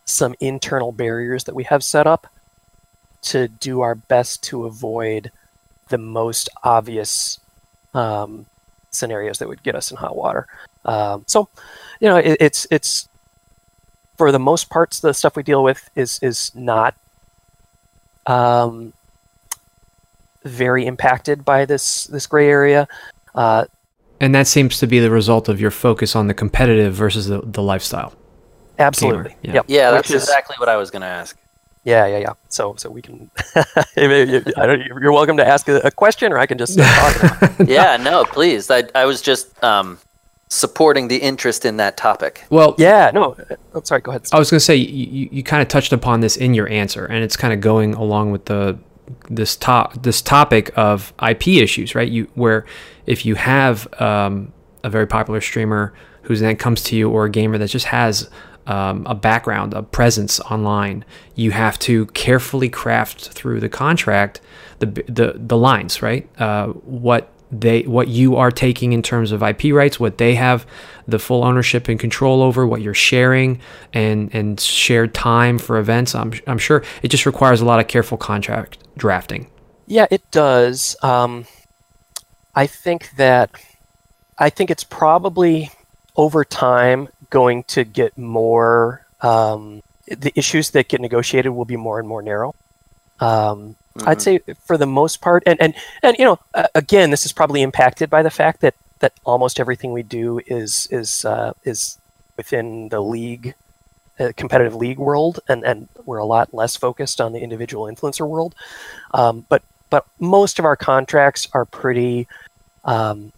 some internal barriers that we have set up to do our best to avoid the most obvious um, scenarios that would get us in hot water. Um, so, you know, it, it's it's for the most parts the stuff we deal with is is not um, very impacted by this this gray area. Uh, And that seems to be the result of your focus on the competitive versus the, the lifestyle. absolutely. yeah. Yep. Yeah, Which that's is- exactly what I was going to ask. Yeah, yeah, yeah. So, so we can. <laughs> I don't, you're welcome to ask a, a question, or I can just <laughs> start talking. yeah, no, please. I, I was just um, supporting the interest in that topic. Well, yeah, no. I'm sorry. Go ahead. I was going to say you, you, you kind of touched upon this in your answer, and it's kind of going along with the this top this topic of IP issues, right? You where if you have um, a very popular streamer who then comes to you or a gamer that just has um, a background, a presence online, you have to carefully craft through the contract the the the lines, right? Uh, what they what you are taking in terms of IP rights, what they have the full ownership and control over, what you're sharing and and shared time for events. I'm I'm sure it just requires a lot of careful contract drafting. Yeah, it does. Um, I think that I think it's probably over time going to get more. Um, the issues that get negotiated will be more and more narrow. Um, mm-hmm. I'd say for the most part, and and and you know, uh, again, this is probably impacted by the fact that that almost everything we do is is uh, is within the league, uh, competitive league world, and and we're a lot less focused on the individual influencer world. Um, but but most of our contracts are pretty um,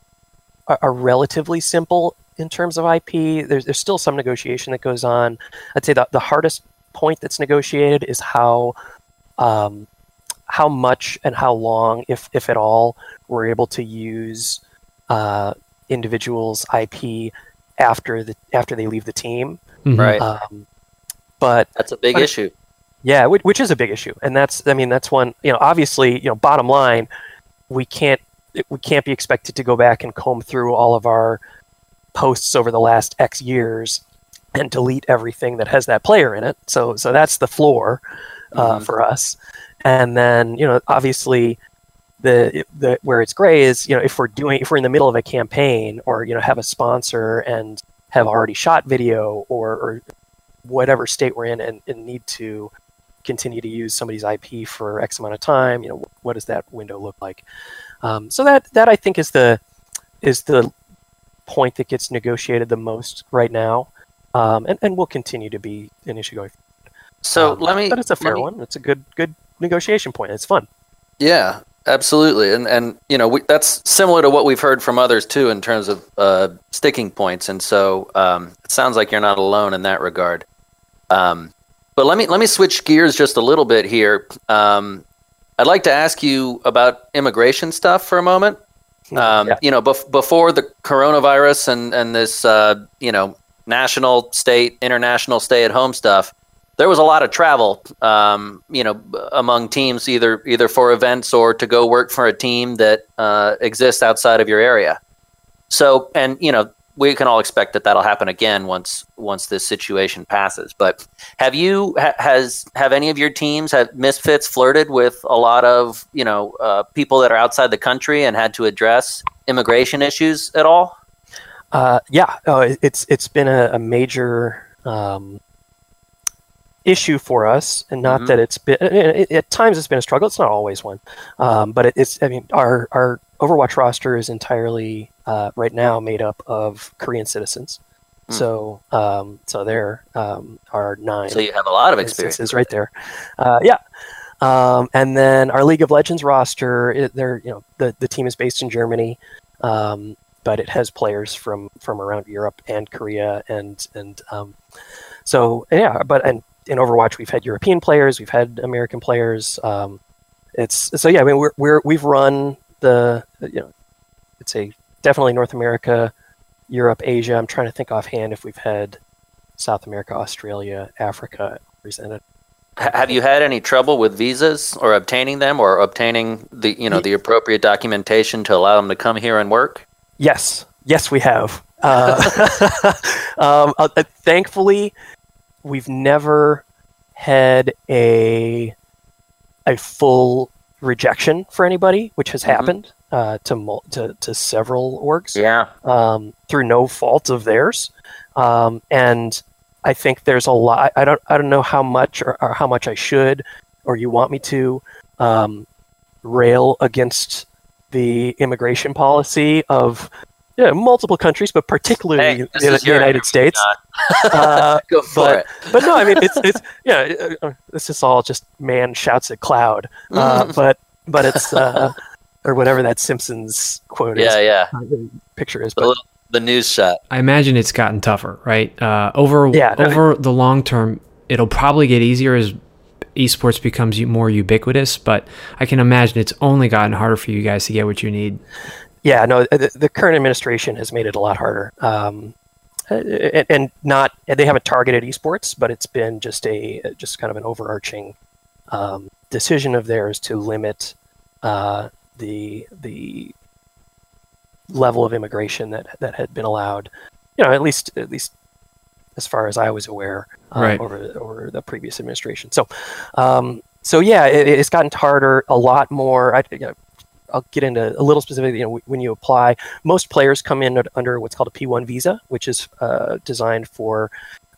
are, are, relatively simple in terms of IP. There's there's still some negotiation that goes on. I'd say the the hardest point that's negotiated is how um, how much and how long, if if at all, we're able to use uh, individuals' IP after the after they leave the team. Mm-hmm. Right. Um, but that's a big issue. Yeah, which, which is a big issue, and that's I mean that's one you know obviously you know bottom line, we can't we can't be expected to go back and comb through all of our posts over the last X years and delete everything that has that player in it. So so that's the floor uh, mm-hmm. for us. And then you know obviously the the where it's gray is you know if we're doing if we're in the middle of a campaign or you know have a sponsor and have already shot video or, or whatever state we're in and, and need to continue to use somebody's IP for X amount of time, you know, what does that window look like? Um, so that that I think is the is the point that gets negotiated the most right now, um, and and will continue to be an issue going. Forward. So um, let me. But it's a fair me, one. It's a good good negotiation point. It's fun. Yeah, absolutely, and and you know we, that's similar to what we've heard from others too in terms of uh, sticking points, and so um, it sounds like you're not alone in that regard. Um, but let me let me switch gears just a little bit here. Um, I'd like to ask you about immigration stuff for a moment. Um, yeah. You know, bef- before the coronavirus and and this uh, you know national, state, international stay-at-home stuff, there was a lot of travel. Um, you know, among teams, either either for events or to go work for a team that uh, exists outside of your area. So, and you know, we can all expect that that'll happen again once once this situation passes. But have you ha, has have any of your teams have misfits flirted with a lot of you know uh, people that are outside the country and had to address immigration issues at all? Uh, yeah, oh, it's it's been a, a major um, issue for us, and not mm-hmm. that it's been it, at times it's been a struggle. It's not always one, um, but it, it's I mean our our Overwatch roster is entirely uh, right now made up of Korean citizens. Mm. So um, so there um, are nine. So you have a lot of experiences right there. Uh, yeah. Um, and then our League of Legends roster, it, they're you know the, the team is based in Germany, um, but it has players from from around Europe and Korea and and um, so yeah. But and in Overwatch, we've had European players, we've had American players. Um, it's so yeah. I mean, we're, we're we've run the you know, it's a definitely North America, Europe, Asia. I'm trying to think offhand if we've had South America, Australia, Africa represented. Have you had any trouble with visas or obtaining them, or obtaining the you know the appropriate documentation to allow them to come here and work? Yes, yes, we have. Uh, <laughs> um, uh, thankfully, we've never had a a full rejection for anybody, which has mm-hmm. happened uh, to, to to several orgs. Yeah. Um, through no fault of theirs, um, and I think there's a lot. I don't I don't know how much or, or how much I should or you want me to um, rail against the immigration policy of yeah, multiple countries, but particularly hey, the, the United States. <laughs> <laughs> uh, Go for but, it. but no, I mean it's it's yeah, uh, uh, this is all just man shouts at cloud. <laughs> Uh. But but it's uh, or whatever that Simpsons quote yeah, is. Yeah, yeah. Picture is, the, little, the news shot. I imagine it's gotten tougher, right? Uh, over yeah, over the long term, it'll probably get easier as esports becomes more ubiquitous. But I can imagine it's only gotten harder for you guys to get what you need. Yeah, no, the, the current administration has made it a lot harder. Um, and, and not they haven't targeted esports, but it's been just a just kind of an overarching um, decision of theirs to limit uh, the the level of immigration that that had been allowed. You know, at least at least as far as I was aware uh, right. over over the previous administration. So, um, so yeah, it, it's gotten harder. A lot more. I, you know, I'll get into a little specific. You know, when you apply, most players come in under what's called a P1 visa, which is uh, designed for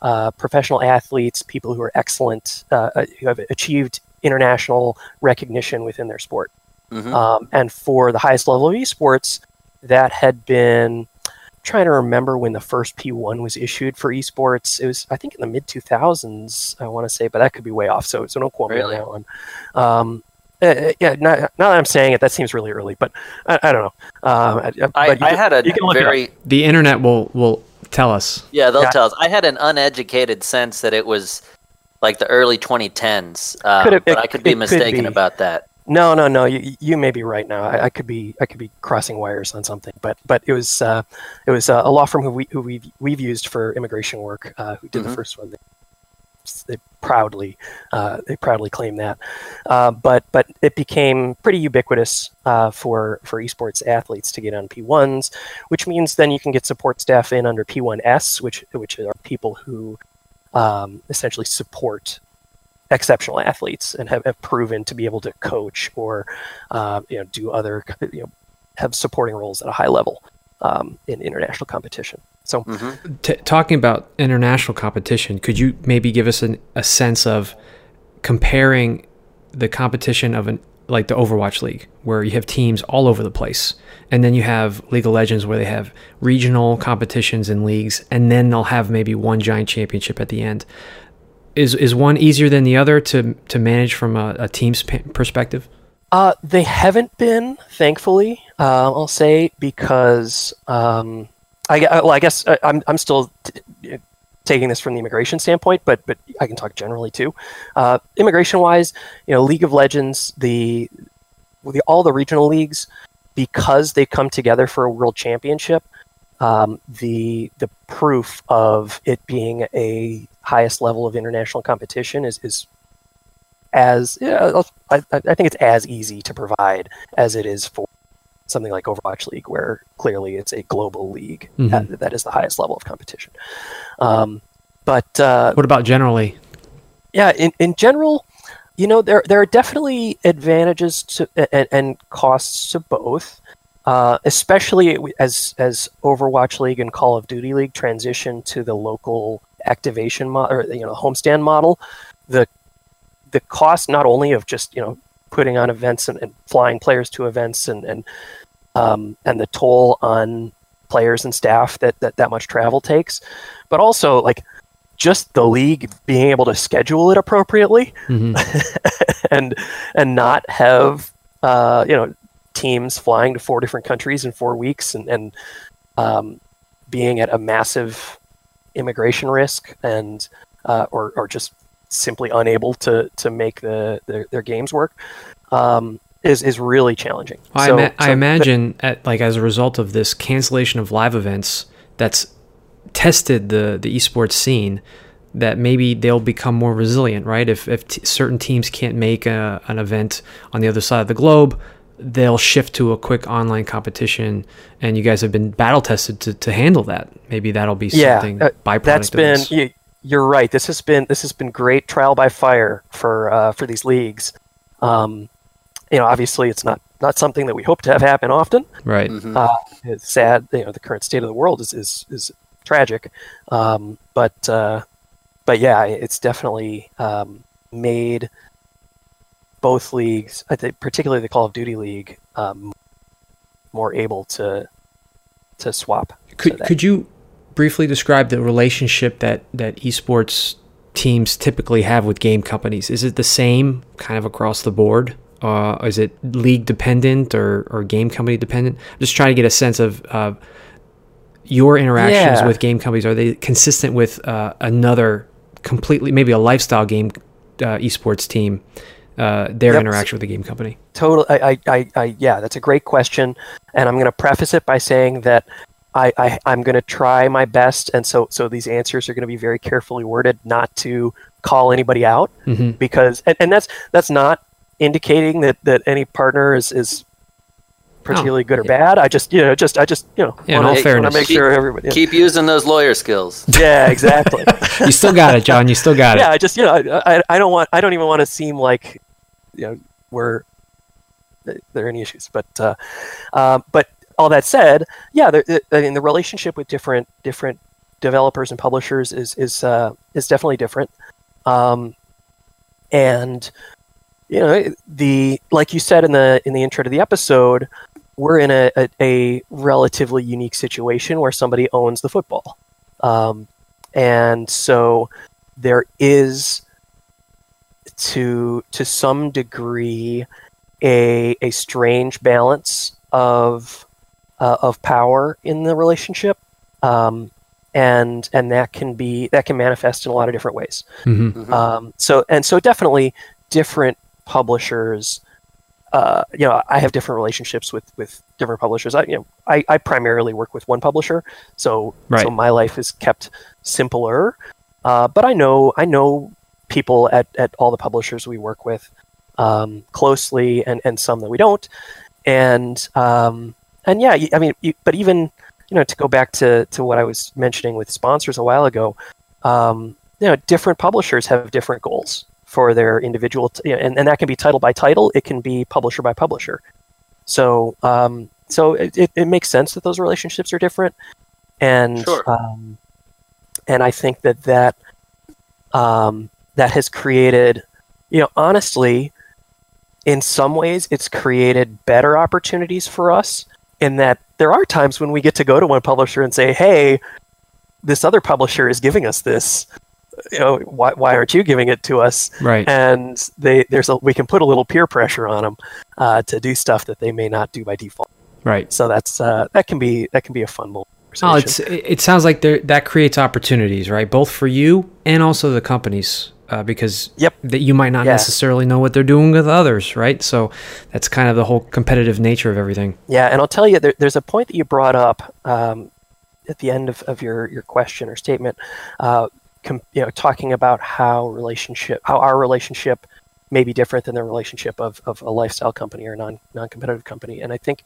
uh, professional athletes, people who are excellent, uh, uh, who have achieved international recognition within their sport. Mm-hmm. Um, and for the highest level of esports, that had been trying to remember when the first P1 was issued for esports. It was, I think, in the mid 2000s, I want to say, but that could be way off. So, so don't quote really? me on that one. Um, uh, yeah, not, now that I'm saying it, that seems really early, but I, I don't know. Um, I, I had a very the internet will will tell us. Yeah, they'll yeah. tell us. I had an uneducated sense that it was like the early 2010s, uh, it, but I could be mistaken could be. about that. No, no, no. You, you may be right now. I, I, could be I could be crossing wires on something, but but it was uh, it was uh, a law firm who we who we've, we've used for immigration work uh, who did mm-hmm. the first one. They, they proudly uh, they proudly claim that, uh, but but it became pretty ubiquitous uh, for for esports athletes to get on P1s, which means then you can get support staff in under P1S, which which are people who um, essentially support exceptional athletes and have, have proven to be able to coach or uh, you know do other you know have supporting roles at a high level um, in international competition. So, mm-hmm. T- talking about international competition, could you maybe give us an, a sense of comparing the competition of an like the Overwatch League, where you have teams all over the place, and then you have League of Legends, where they have regional competitions and leagues, and then they'll have maybe one giant championship at the end is is one easier than the other to to manage from a, a team's perspective? Uh, they haven't been, thankfully. Uh, I'll say because um, I well, I guess uh, I'm I'm still t- taking this from the immigration standpoint, but but I can talk generally too. Uh, immigration wise, you know, League of Legends, the, the all the regional leagues, because they come together for a world championship, um, the the proof of it being a highest level of international competition is is as yeah, I, I think it's as easy to provide as it is for something like Overwatch League, where clearly it's a global league mm-hmm. that, that is the highest level of competition. Um, but uh, what about generally? Yeah, in, in general, you know there there are definitely advantages to and, and costs to both. Uh, especially as as Overwatch League and Call of Duty League transition to the local activation model or you know homestand model, the the cost not only of just you know putting on events and, and flying players to events and and um, and the toll on players and staff that, that that much travel takes, but also like just the league being able to schedule it appropriately mm-hmm. <laughs> and and not have uh, you know teams flying to four different countries in four weeks and, and um, being at a massive immigration risk and uh, or, or just simply unable to to make the, the their games work um, is is really challenging. Well, so, I, ima- so I, imagine at like as a result of this cancellation of live events that's tested the the esports scene that maybe they'll become more resilient, right? If if t- certain teams can't make a, an event on the other side of the globe, they'll shift to a quick online competition and you guys have been battle tested to, to handle that. Maybe that'll be something yeah, uh, byproduct that's been you, you're right. This has been this has been great trial by fire for uh, for these leagues. Um, you know obviously it's not not something that we hope to have happen often. Right. Mm-hmm. uh, it's sad you know the current state of the world is is, is tragic. Um, but uh, but yeah it's definitely um, made both leagues, I think particularly the Call of Duty League, um, more able to to swap. Could so could you briefly describe the relationship that that esports teams typically have with game companies? Is it the same kind of across the board? Uh, is it league dependent or, or game company dependent? I'm just trying to get a sense of uh, your interactions yeah. with game companies. Are they consistent with uh, another completely, maybe a lifestyle game uh, esports team uh, their yep. interaction with the game company? Total. I, I, I, yeah, that's a great question, and I'm going to preface it by saying that I, I I'm going to try my best, and so so these answers are going to be very carefully worded, not to call anybody out, mm-hmm. because and, and that's that's not indicating that that any partner is is particularly oh, good or yeah. bad. I just, you know, just, I just, you know, yeah, want to make keep, sure everybody yeah. keep using those lawyer skills. <laughs> Yeah, exactly. <laughs> you still got it, John. You still got <laughs> it. Yeah, I just, you know, I, I don't want, I don't even want to seem like, you know, we're there any issues. But uh, uh, but all that said, yeah, the, I mean the relationship with different different developers and publishers is is uh, is definitely different. Um, and you know the like you said in the in the intro to the episode, we're in a, a, a relatively unique situation where somebody owns the football, um, and so there is to to some degree a a strange balance of uh, of power in the relationship, um, and and that can be that can manifest in a lot of different ways. Mm-hmm. Mhm. Um, so and so definitely different publishers. Uh, you know, I have different relationships with with different publishers. I you know I, I primarily work with one publisher, so Right. so my life is kept simpler. Uh, but I know I know people at, at all the publishers we work with um, closely, and, and some that we don't. And um, and yeah, I mean, y- but even you know to go back to to what I was mentioning with sponsors a while ago, um, you know, different publishers have different goals for their individual, t- you know, and, and that can be title by title, it can be publisher by publisher. So um, so it, it, it makes sense that those relationships are different, and Sure. um, and I think that that um, that has created, you know, honestly, in some ways, it's created better opportunities for us in that there are times when we get to go to one publisher and say, "Hey, this other publisher is giving us this. You know, why, why aren't you giving it to us?" Right. And they there's a we can put a little peer pressure on them uh, to do stuff that they may not do by default. Right. So that's uh, that can be that can be a fun little Oh, it's it it sounds like there that creates opportunities, right? Both for you and also the companies, uh, because Yep. that you might not Yeah. necessarily know what they're doing with others, right? So that's kind of the whole competitive nature of everything. Yeah, and I'll tell you, there, there's a point that you brought up um, at the end of, of your, your question or statement, uh, com- you know, talking about how relationship, how our relationship may be different than the relationship of, of a lifestyle company or non non competitive company, and I think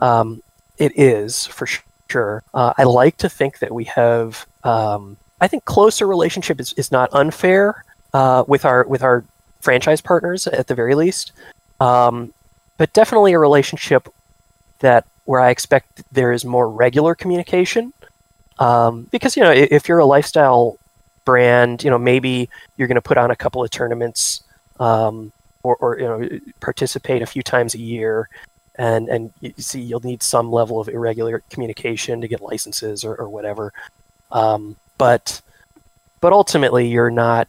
um, it is for sure. Uh, I like to think that we have, um, I think, closer relationship is, is not unfair uh, with our with our franchise partners at the very least, um, but definitely a relationship that where I expect there is more regular communication. Um, because you know, if you're a lifestyle brand, you know, maybe you're going to put on a couple of tournaments, um, or, or you know, participate a few times a year, and and you see you'll need some level of irregular communication to get licenses or, or whatever. Um, but but ultimately, you're not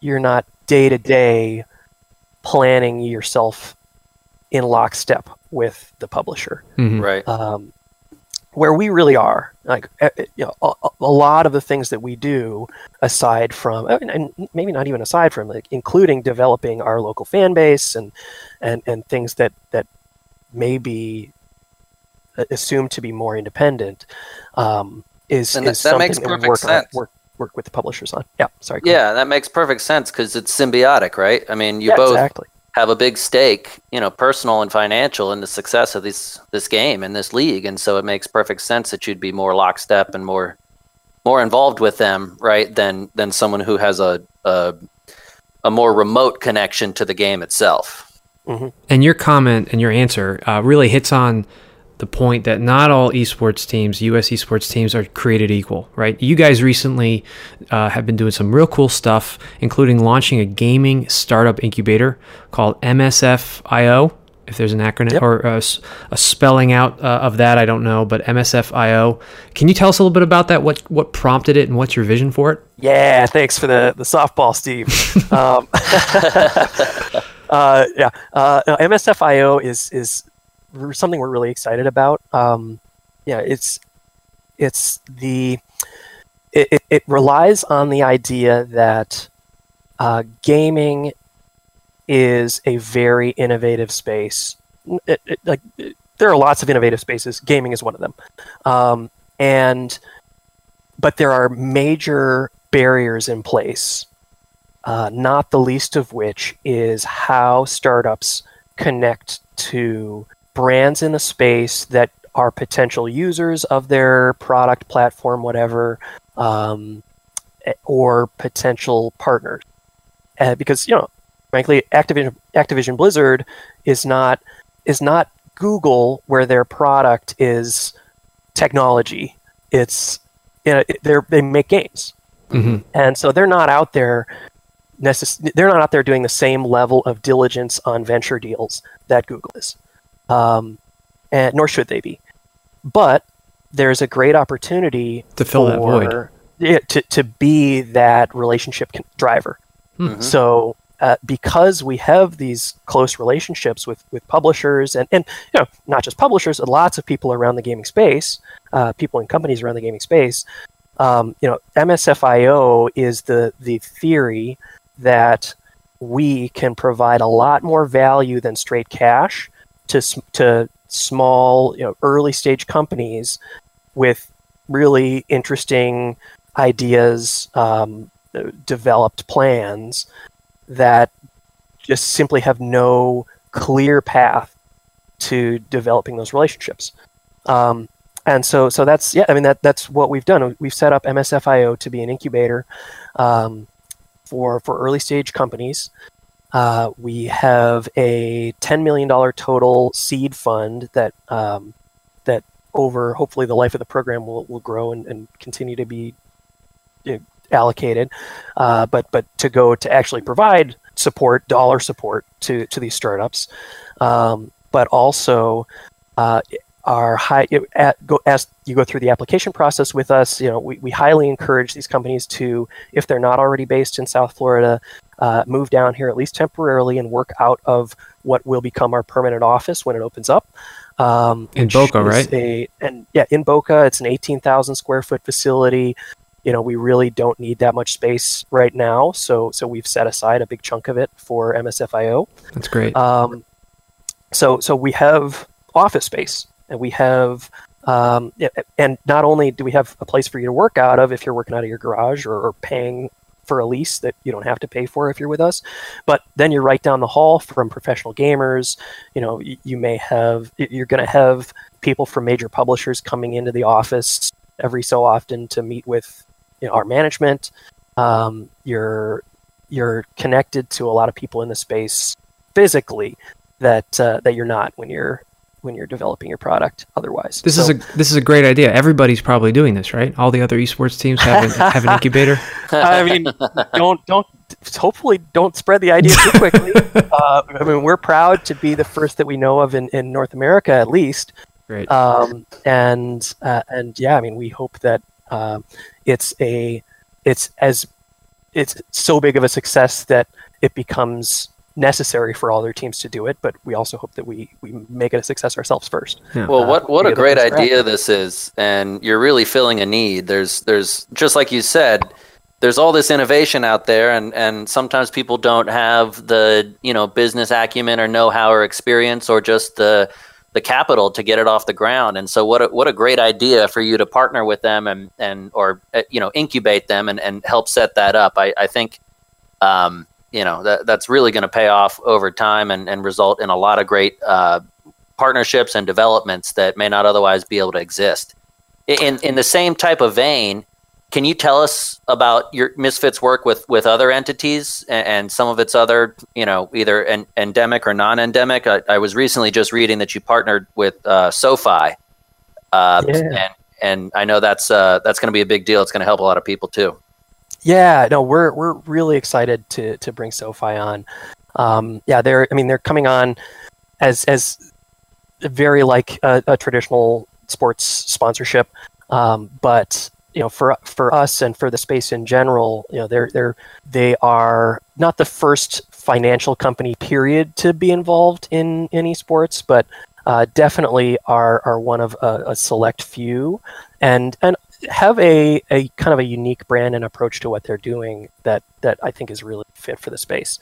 you're not day to day planning yourself in lockstep with the publisher Mhm. Right. um, where we really are like you know a, a lot of the things that we do aside from and- and maybe not even aside from like including developing our local fan base and and and things that that may be assumed to be more independent um, is, And that- is that something makes that we perfect work on sense. work work with the publishers on yeah sorry go ahead. Yeah, that makes perfect sense because it's symbiotic, right? I mean, you Yeah, both exactly have a big stake, you know, personal and financial, in the success of this this game and this league, and so it makes perfect sense that you'd be more lockstep and more more involved with them, right? Than than someone who has a a, a more remote connection to the game itself. And your comment and your answer uh, really hits on the point that not all esports teams, U.S. esports teams, are created equal, right? You guys recently uh, have been doing some real cool stuff, including launching a gaming startup incubator called MSFIO. If there's an acronym Yep. or a spelling out uh, of that, I don't know, but MSFIO. Can you tell us a little bit about that? What what prompted it, and what's your vision for it? Yeah, thanks for the, the softball, Steve. <laughs> um, <laughs> uh, yeah, uh, no, MSFIO is is something we're really excited about. Um, yeah, it's it's the it, it, it relies on the idea that uh, gaming is a very innovative space. It- like there are lots of innovative spaces. Gaming is one of them, um, and but there are major barriers in place, uh, not the least of which is how startups connect to brands in the space that are potential users of their product, platform, whatever, um, eh, or potential partners. Uh, because, you know, frankly, Activision, Activision Blizzard is not is not Google, where their product is technology. It's you know, they they make games, Mhm. and so they're not out there. Necess- they're not out there doing the same level of diligence on venture deals that Google is, um, and nor should they be. But there's a great opportunity To fill that void. Yeah, to, to be that relationship con- driver. Mhm. So uh, because we have these close relationships with, with publishers and, and you know not just publishers, lots of people around the gaming space, uh, people and companies around the gaming space. Um, you know, MSFIO is the the theory that we can provide a lot more value than straight cash to to small, you know, early stage companies with really interesting ideas, um, developed plans that just simply have no clear path to developing those relationships. Um, and so, so that's yeah. I mean, that that's what we've done. We've set up MSFIO to be an incubator um, for for early stage companies. Uh, we have a ten million dollar total seed fund that um, that over hopefully the life of the program will, will grow and, and continue to be you know, allocated. Uh, but but to go to actually provide support, dollar support to to these startups, um, but also uh, are high at, go as you go through the application process with us. You know, we, we highly encourage these companies to, if they're not already based in South Florida, uh, move down here at least temporarily and work out of what will become our permanent office when it opens up. Um, In Boca, right? A, and yeah, in Boca, it's an 18,000 square foot facility. You know, we really don't need that much space right now, so so we've set aside a big chunk of it for MSFIO. That's great. Um, so so we have office space, and we have um, and not only do we have a place for you to work out of if you're working out of your garage or, or paying for a lease that you don't have to pay for if you're with us, but then you're right down the hall from professional gamers. You know, you, you may have you're going to have people from major publishers coming into the office every so often to meet with you know, our management. Um, you're you're connected to a lot of people in the space physically that uh, that you're not when you're when you're developing your product otherwise. This So- is a this is a great idea. Everybody's probably doing this, right? All the other esports teams have an, have an incubator. <laughs> I mean, don't don't. Hopefully, don't spread the idea too quickly. <laughs> uh, I mean, we're proud to be the first that we know of in, in North America, at least. Great. Um, and uh, and yeah, I mean, we hope that um, it's a it's as it's so big of a success that it becomes necessary for all their teams to do it. But we also hope that we we make it a success ourselves first. Well, Uh, what what we a great first draft. idea this is, and you're really filling a need. There's there's just like you said, there's all this innovation out there, and and sometimes people don't have the you know business acumen or know-how or experience or just the the capital to get it off the ground. And so, what a, what a great idea for you to partner with them and and or uh, you know incubate them and and help set that up. I I think. Um, you know that that's really going to pay off over time and, and result in a lot of great uh, partnerships and developments that may not otherwise be able to exist. In in the same type of vein, can you tell us about your Misfits work with with other entities and, and some of its other, you know, either en- endemic or non-endemic? I, I was recently just reading that you partnered with uh, SoFi, uh, Yeah. and and I know that's uh, that's going to be a big deal. It's going to help a lot of people too. Yeah, no, we're we're really excited to to bring SoFi on. Um, yeah, they're I mean they're coming on as as very like a, a traditional sports sponsorship, um, but you know for for us and for the space in general, you know they're they're they are not the first financial company period to be involved in in esports, but uh, definitely are are one of a, a select few, and and have a, a kind of a unique brand and approach to what they're doing that that I think is really fit for the space.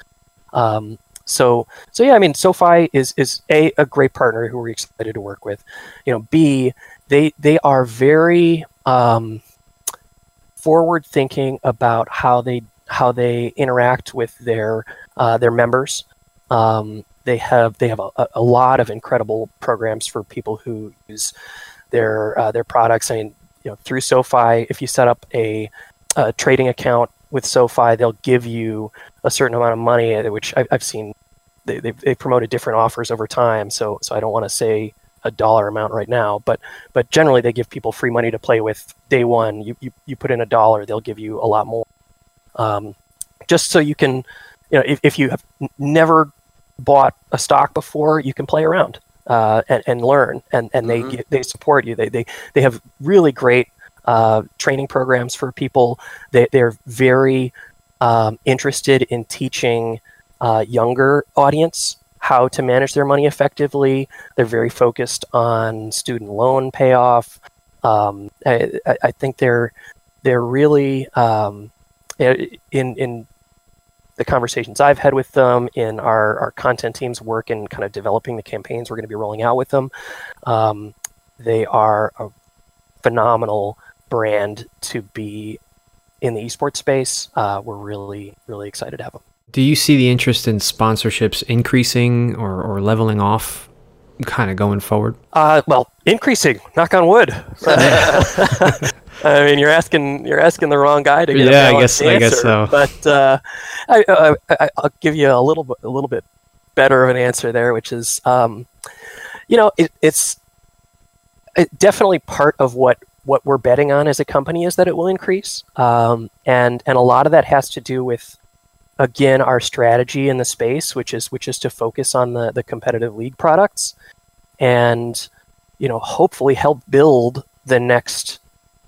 Um, so so yeah, I mean, SoFi is is a a great partner who we're excited to work with. You know, B they they are very um, forward thinking about how they how they interact with their uh, their members. Um, they have they have a, a lot of incredible programs for people who use their uh, their products. I mean, you know, through SoFi, if you set up a, a trading account with SoFi, they'll give you a certain amount of money, uh, which I, I've seen they they've, they've promoted different offers over time. So so I don't want to say a dollar amount right now, but but generally they give people free money to play with day one. You you, you put in a dollar, they'll give you a lot more. Um, just so you can, you know, if, if you have never bought a stock before, you can play around uh, and, and learn, and, and mm-hmm. they they support you. They they they have really great uh, training programs for people. They they're very um, interested in teaching uh, younger audience how to manage their money effectively. They're very focused on student loan payoff. Um, I, I, think they're they're really um, in in the conversations I've had with them, in our, our content team's work in kind of developing the campaigns we're going to be rolling out with them. Um, they are a phenomenal brand to be in the esports space. Uh, we're really, really excited to have them. Do you see the interest in sponsorships increasing or, or leveling off kind of going forward? Uh, well, increasing, knock on wood. <laughs> <laughs> <laughs> I mean, you're asking you're asking the wrong guy to get yeah, I guess answer, I guess so. But uh, I, will give you a little bit a little bit better of an answer there, which is, um, you know, it, it's it definitely part of what what we're betting on as a company is that it will increase, um, and and a lot of that has to do with again our strategy in the space, which is which is to focus on the the competitive league products, and you know hopefully help build the next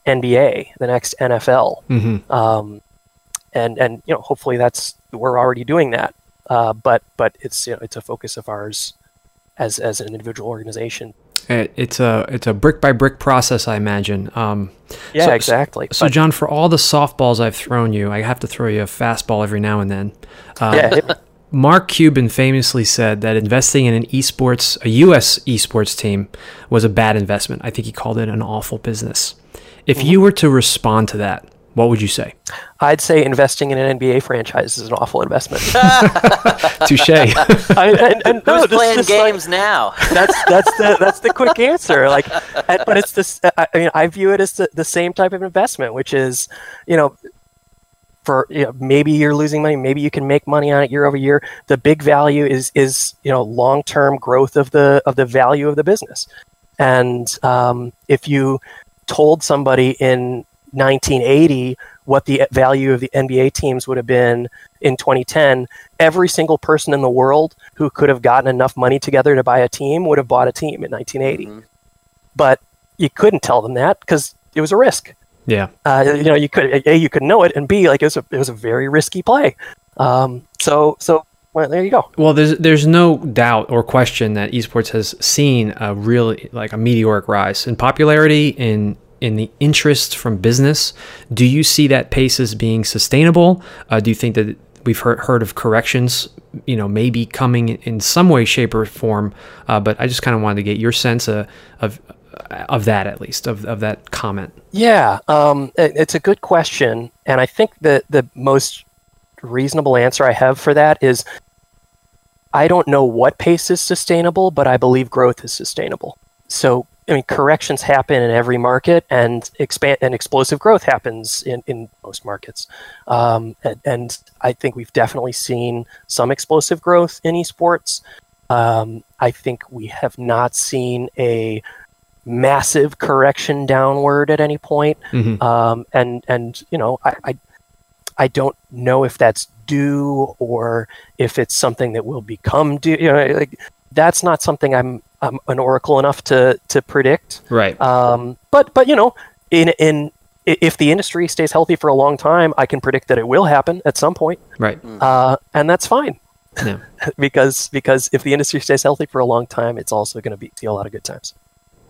NBA, the next NFL, mm-hmm. um, and and you know hopefully that's we're already doing that, uh, but but it's you know, it's a focus of ours as as an individual organization. It's a it's a brick by brick process, I imagine. Um, yeah, so, exactly. So, but, John, for all the softballs I've thrown you, I have to throw you a fastball every now and then. Uh, yeah. <laughs> Mark Cuban famously said that investing in an esports, a U.S. esports team, was a bad investment. I think he called it an awful business. If you were to respond to that, what would you say? I'd say investing in an NBA franchise is an awful investment. <laughs> Touche. and, and no, Who's playing games like, now? That's that's the <laughs> that's the quick answer. Like, and, but it's this. I mean, I view it as the, the same type of investment, which is, you know, for you know, maybe you're losing money, maybe you can make money on it year over year. The big value is is you know long term growth of the of the value of the business, and um, if you told somebody in 1980 what the value of the NBA teams would have been in 2010, every single person in the world who could have gotten enough money together to buy a team would have bought a team in 1980. Mm-hmm. But you couldn't tell them that because it was a risk. Yeah. Uh, you know, you could a you could know it, and b like it was a it was a very risky play. Um, so so well, there you go. Well, there's there's no doubt or question that esports has seen a really like a meteoric rise in popularity in in the interest from business. Do you see that pace as being sustainable? Uh, do you think that we've heard, heard of corrections, you know, maybe coming in some way, shape, or form? Uh, but I just kind of wanted to get your sense of, of of that at least of, of that comment yeah um, it, it's a good question and i think that the most reasonable answer i have for that is i don't know what pace is sustainable but i believe growth is sustainable so I mean, corrections happen in every market, and expand and explosive growth happens in, in most markets. Um, and, and, I think we've definitely seen some explosive growth in esports. Um, I think we have not seen a massive correction downward at any point. Mm-hmm. Um, and and you know, I, I I don't know if that's due or if it's something that will become due. You know, like that's not something I'm I'm an oracle enough to to predict. Right. Um, but but you know, in in if the industry stays healthy for a long time, I can predict that it will happen at some point. Right. Uh, and that's fine. Yeah. <laughs> because because if the industry stays healthy for a long time, it's also going to be see a lot of good times.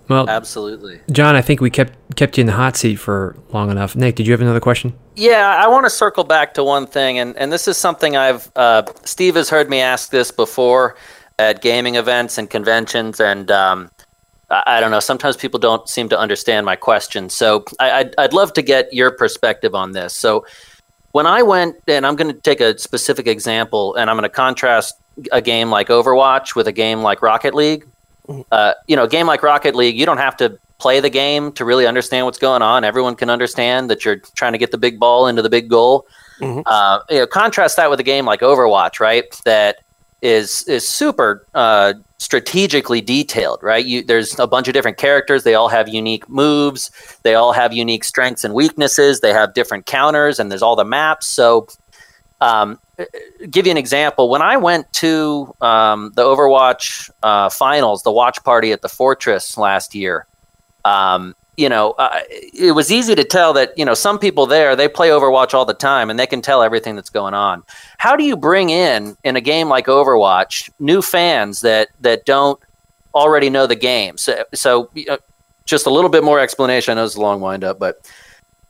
Well, absolutely, John. I think we kept kept you in the hot seat for long enough. Nick, did you have another question? Yeah, I want to circle back to one thing, and and this is something I've uh, Steve has heard me ask this before at gaming events and conventions, and um, I, I, don't know. Sometimes people don't seem to understand my question, so I, I'd, I'd love to get your perspective on this. So when I went, and I'm going to take a specific example, and I'm going to contrast a game like Overwatch with a game like Rocket League. Uh, you know, a game like Rocket League, you don't have to play the game to really understand what's going on. Everyone can understand that you're trying to get the big ball into the big goal. Mm-hmm. Uh, you know, contrast that with a game like Overwatch, right? That is is super uh, strategically detailed, right? You, there's a bunch of different characters. They all have unique moves. They all have unique strengths and weaknesses. They have different counters, and there's all the maps. So, um, give you an example. When I went to um, the Overwatch uh, finals, the watch party at the Fortress last year, um, you know, uh, it was easy to tell that, you know, some people there, they play Overwatch all the time and they can tell everything that's going on. How do you bring in, in a game like Overwatch, new fans that, that don't already know the game? So, so uh, just a little bit more explanation. I know it's a long wind up, but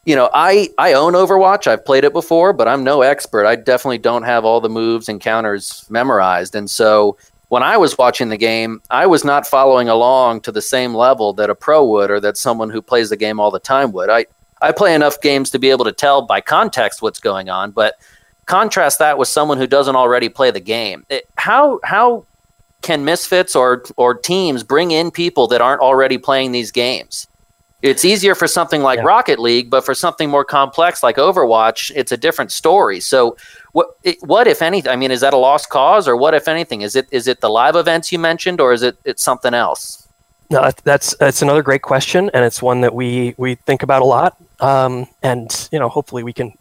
you know, I I own Overwatch. I've played it before, but I'm no expert. I definitely don't have all the moves and counters memorized. And so when I was watching the game, I was not following along to the same level that a pro would or that someone who plays the game all the time would. I, I play enough games to be able to tell by context what's going on, but contrast that with someone who doesn't already play the game. It, how how can misfits or or teams bring in people that aren't already playing these games? It's easier for something like yeah. Rocket League, but for something more complex like Overwatch, it's a different story. So what what if anything? I mean, is that a lost cause, or what if anything? Is it is it the live events you mentioned, or is it it's something else? No, that's that's another great question, and it's one that we we think about a lot. Um, and you know, hopefully, we can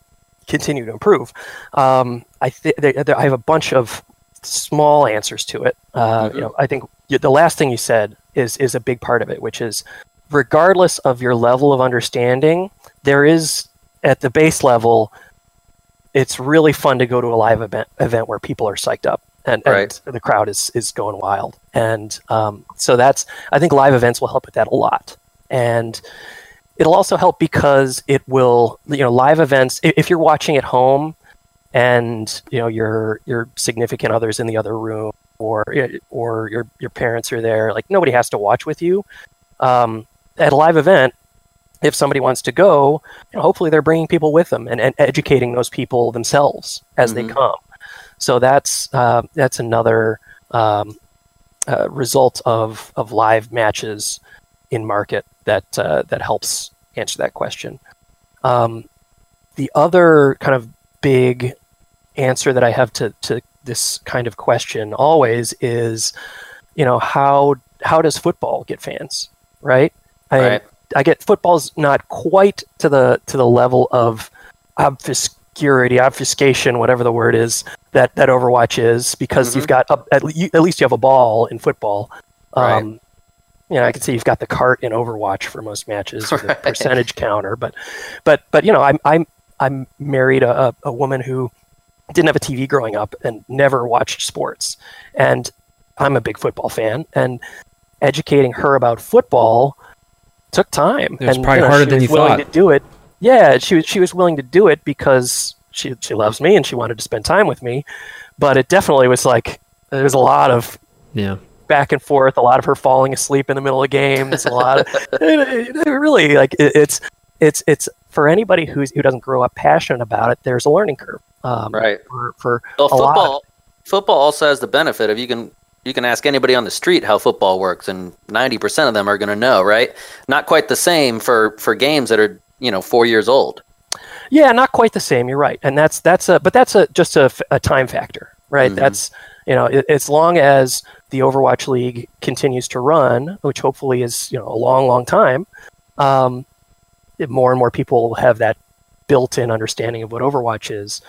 continue to improve. Um, I think I have a bunch of small answers to it. Uh, mm-hmm. You know, I think the last thing you said is is a big part of it, which is regardless of your level of understanding, there is at the base level it's really fun to go to a live event event where people are psyched up and, right. and the crowd is is going wild. And um, so that's I think live events will help with that a lot. And it'll also help because it will you know live events if you're watching at home and you know your your significant others in the other room or or your your parents are there like nobody has to watch with you um, at a live event if somebody wants to go, you know, hopefully they're bringing people with them and, and educating those people themselves as mm-hmm. they come. So that's uh, that's another um, uh, result of of live matches in market that uh, that helps answer that question. Um, the other kind of big answer that I have to to this kind of question always is, you know, how how does football get fans, right? I, right. I get football's not quite to the to the level of obscurity, obfuscation, whatever the word is that that Overwatch is, because mm-hmm. you've got a, at, le- at, least you have a ball in football. Um, right. You know, I can see you've got the cart in Overwatch for most matches, <laughs> right. the percentage counter, but but but you know, I'm I'm I'm married a, a woman who didn't have a TV growing up and never watched sports, and I'm a big football fan, and educating her about football took time. It was and, probably you know, harder than you willing thought. To do it, yeah, she was she was willing to do it because she she loves me and she wanted to spend time with me. But it definitely was like there was a lot of yeah back and forth, a lot of her falling asleep in the middle of games, a lot of <laughs> it, it really like it, it's it's it's for anybody who's who doesn't grow up passionate about it. There's a learning curve, um, right? For, for well, football, football also has the benefit of you can you can ask anybody on the street how football works and 90% of them are going to know right? Not quite the same for for games that are you know four years old. Yeah not quite the same you're right. And that's that's a but that's a just a, a time factor right? Mm-hmm. that's you know it, as long as the overwatch league continues to run which hopefully is you know a long long time um, more and more people will have that built-in understanding of what overwatch is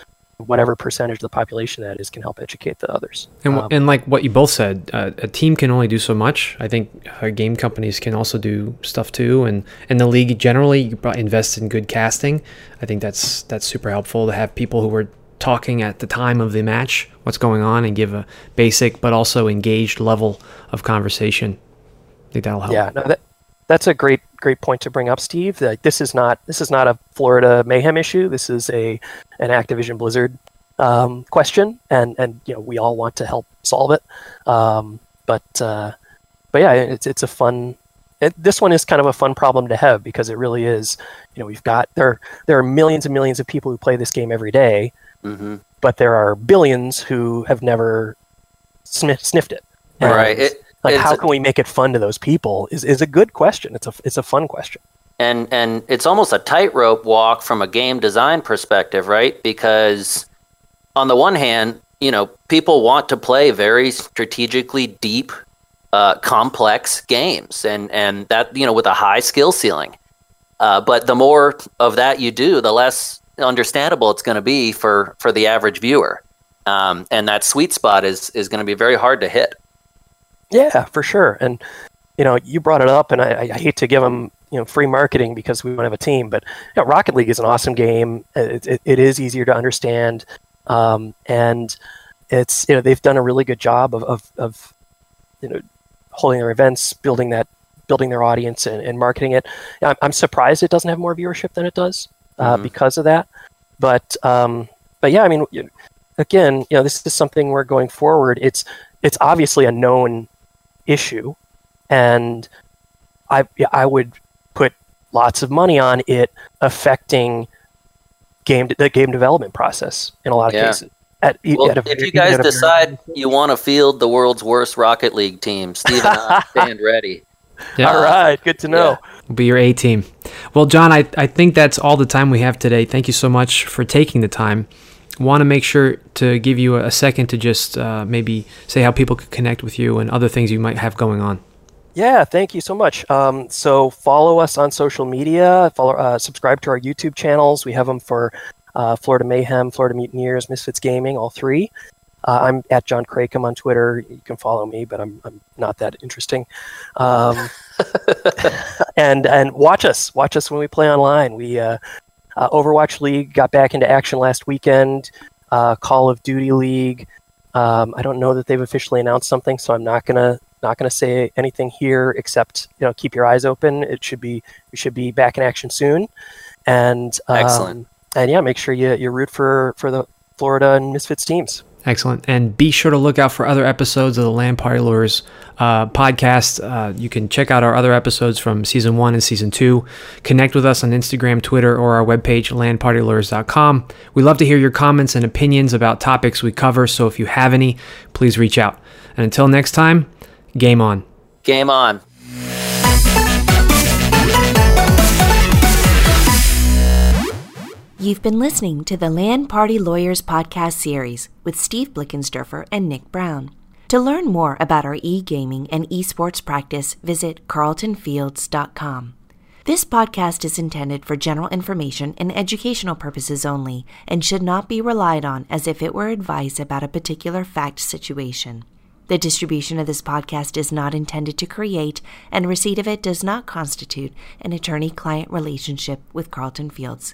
whatever percentage of the population that is can help educate the others. And, um, and like what you both said, uh, a team can only do so much. I think uh, game companies can also do stuff too, and and the league generally you invest in good casting. I think that's that's super helpful to have people who are talking at the time of the match, what's going on, and give a basic but also engaged level of conversation. I think that'll help. Yeah, no, that, that's a great great point to bring up, Steve. That this is not this is not a Florida mayhem issue. This is a an Activision Blizzard um, question, and and you know we all want to help solve it. Um, but uh, but yeah, it's it's a fun. It, this one is kind of a fun problem to have because it really is. You know, we've got there there are millions and millions of people who play this game every day, mm-hmm. but there are billions who have never sniff, sniffed it. And, right. It, like how can we make it fun to those people is, is a good question it's a it's a fun question and and it's almost a tightrope walk from a game design perspective right because on the one hand you know, people want to play very strategically deep, uh, complex games, and and that you know with a high skill ceiling. Uh, but the more of that you do, the less understandable it's going to be for for the average viewer. Um, and that sweet spot is is going to be very hard to hit. Yeah, for sure. And you know, you brought it up, and I, I hate to give them you know free marketing because we don't have a team, but you know, Rocket League is an awesome game. It, it, it is easier to understand, um, and it's you know they've done a really good job of, of, of you know holding their events, building that building their audience and, and marketing it. I'm, I'm, surprised it doesn't have more viewership than it does uh, mm-hmm. because of that. But um, but yeah, I mean, again, you know, this is something we're going forward. It's it's obviously a known issue, and I I would put lots of money on it affecting game the game development process in a lot of yeah. cases. At, well, at a, if you guys decide you want to field the world's worst Rocket League team, Steve and I <laughs> stand ready. Yeah. All right, good to know. Yeah. We'll be your A team. Well, John, I, I think that's all the time we have today. Thank you so much for taking the time want to make sure to give you a second to just uh, maybe say how people could connect with you and other things you might have going on. Yeah, thank you so much. Um, so follow us on social media. Follow, uh, subscribe to our YouTube channels. We have them for uh, Florida Mayhem, Florida Mutineers, Misfits Gaming, all three. Uh, I'm at John Cracom on Twitter. You can follow me, but I'm, I'm not that interesting. Um, <laughs> <laughs> and and watch us, watch us when we play online. We uh, uh, Overwatch League got back into action last weekend. Uh, Call of Duty League. Um, I don't know that they've officially announced something, so I'm not gonna not gonna say anything here except you know keep your eyes open. It should be we should be back in action soon, and um, excellent. And yeah, make sure you you root for for the Florida and Misfits teams. Excellent. And be sure to look out for other episodes of the LAN Party Lawyers uh, podcast. Uh, you can check out our other episodes from season one and season two. Connect with us on Instagram, Twitter, or our webpage, lanpartylawyers.com. We love to hear your comments and opinions about topics we cover, so if you have any, please reach out. And until next time, game on. Game on. You've been listening to the LAN Party Lawyers podcast series with Steve Blickensderfer and Nick Brown. To learn more about our e gaming and esports practice, visit carltonfields.com. This podcast is intended for general information and educational purposes only and should not be relied on as if it were advice about a particular fact situation. The distribution of this podcast is not intended to create, and receipt of it does not constitute an attorney client relationship with Carlton Fields.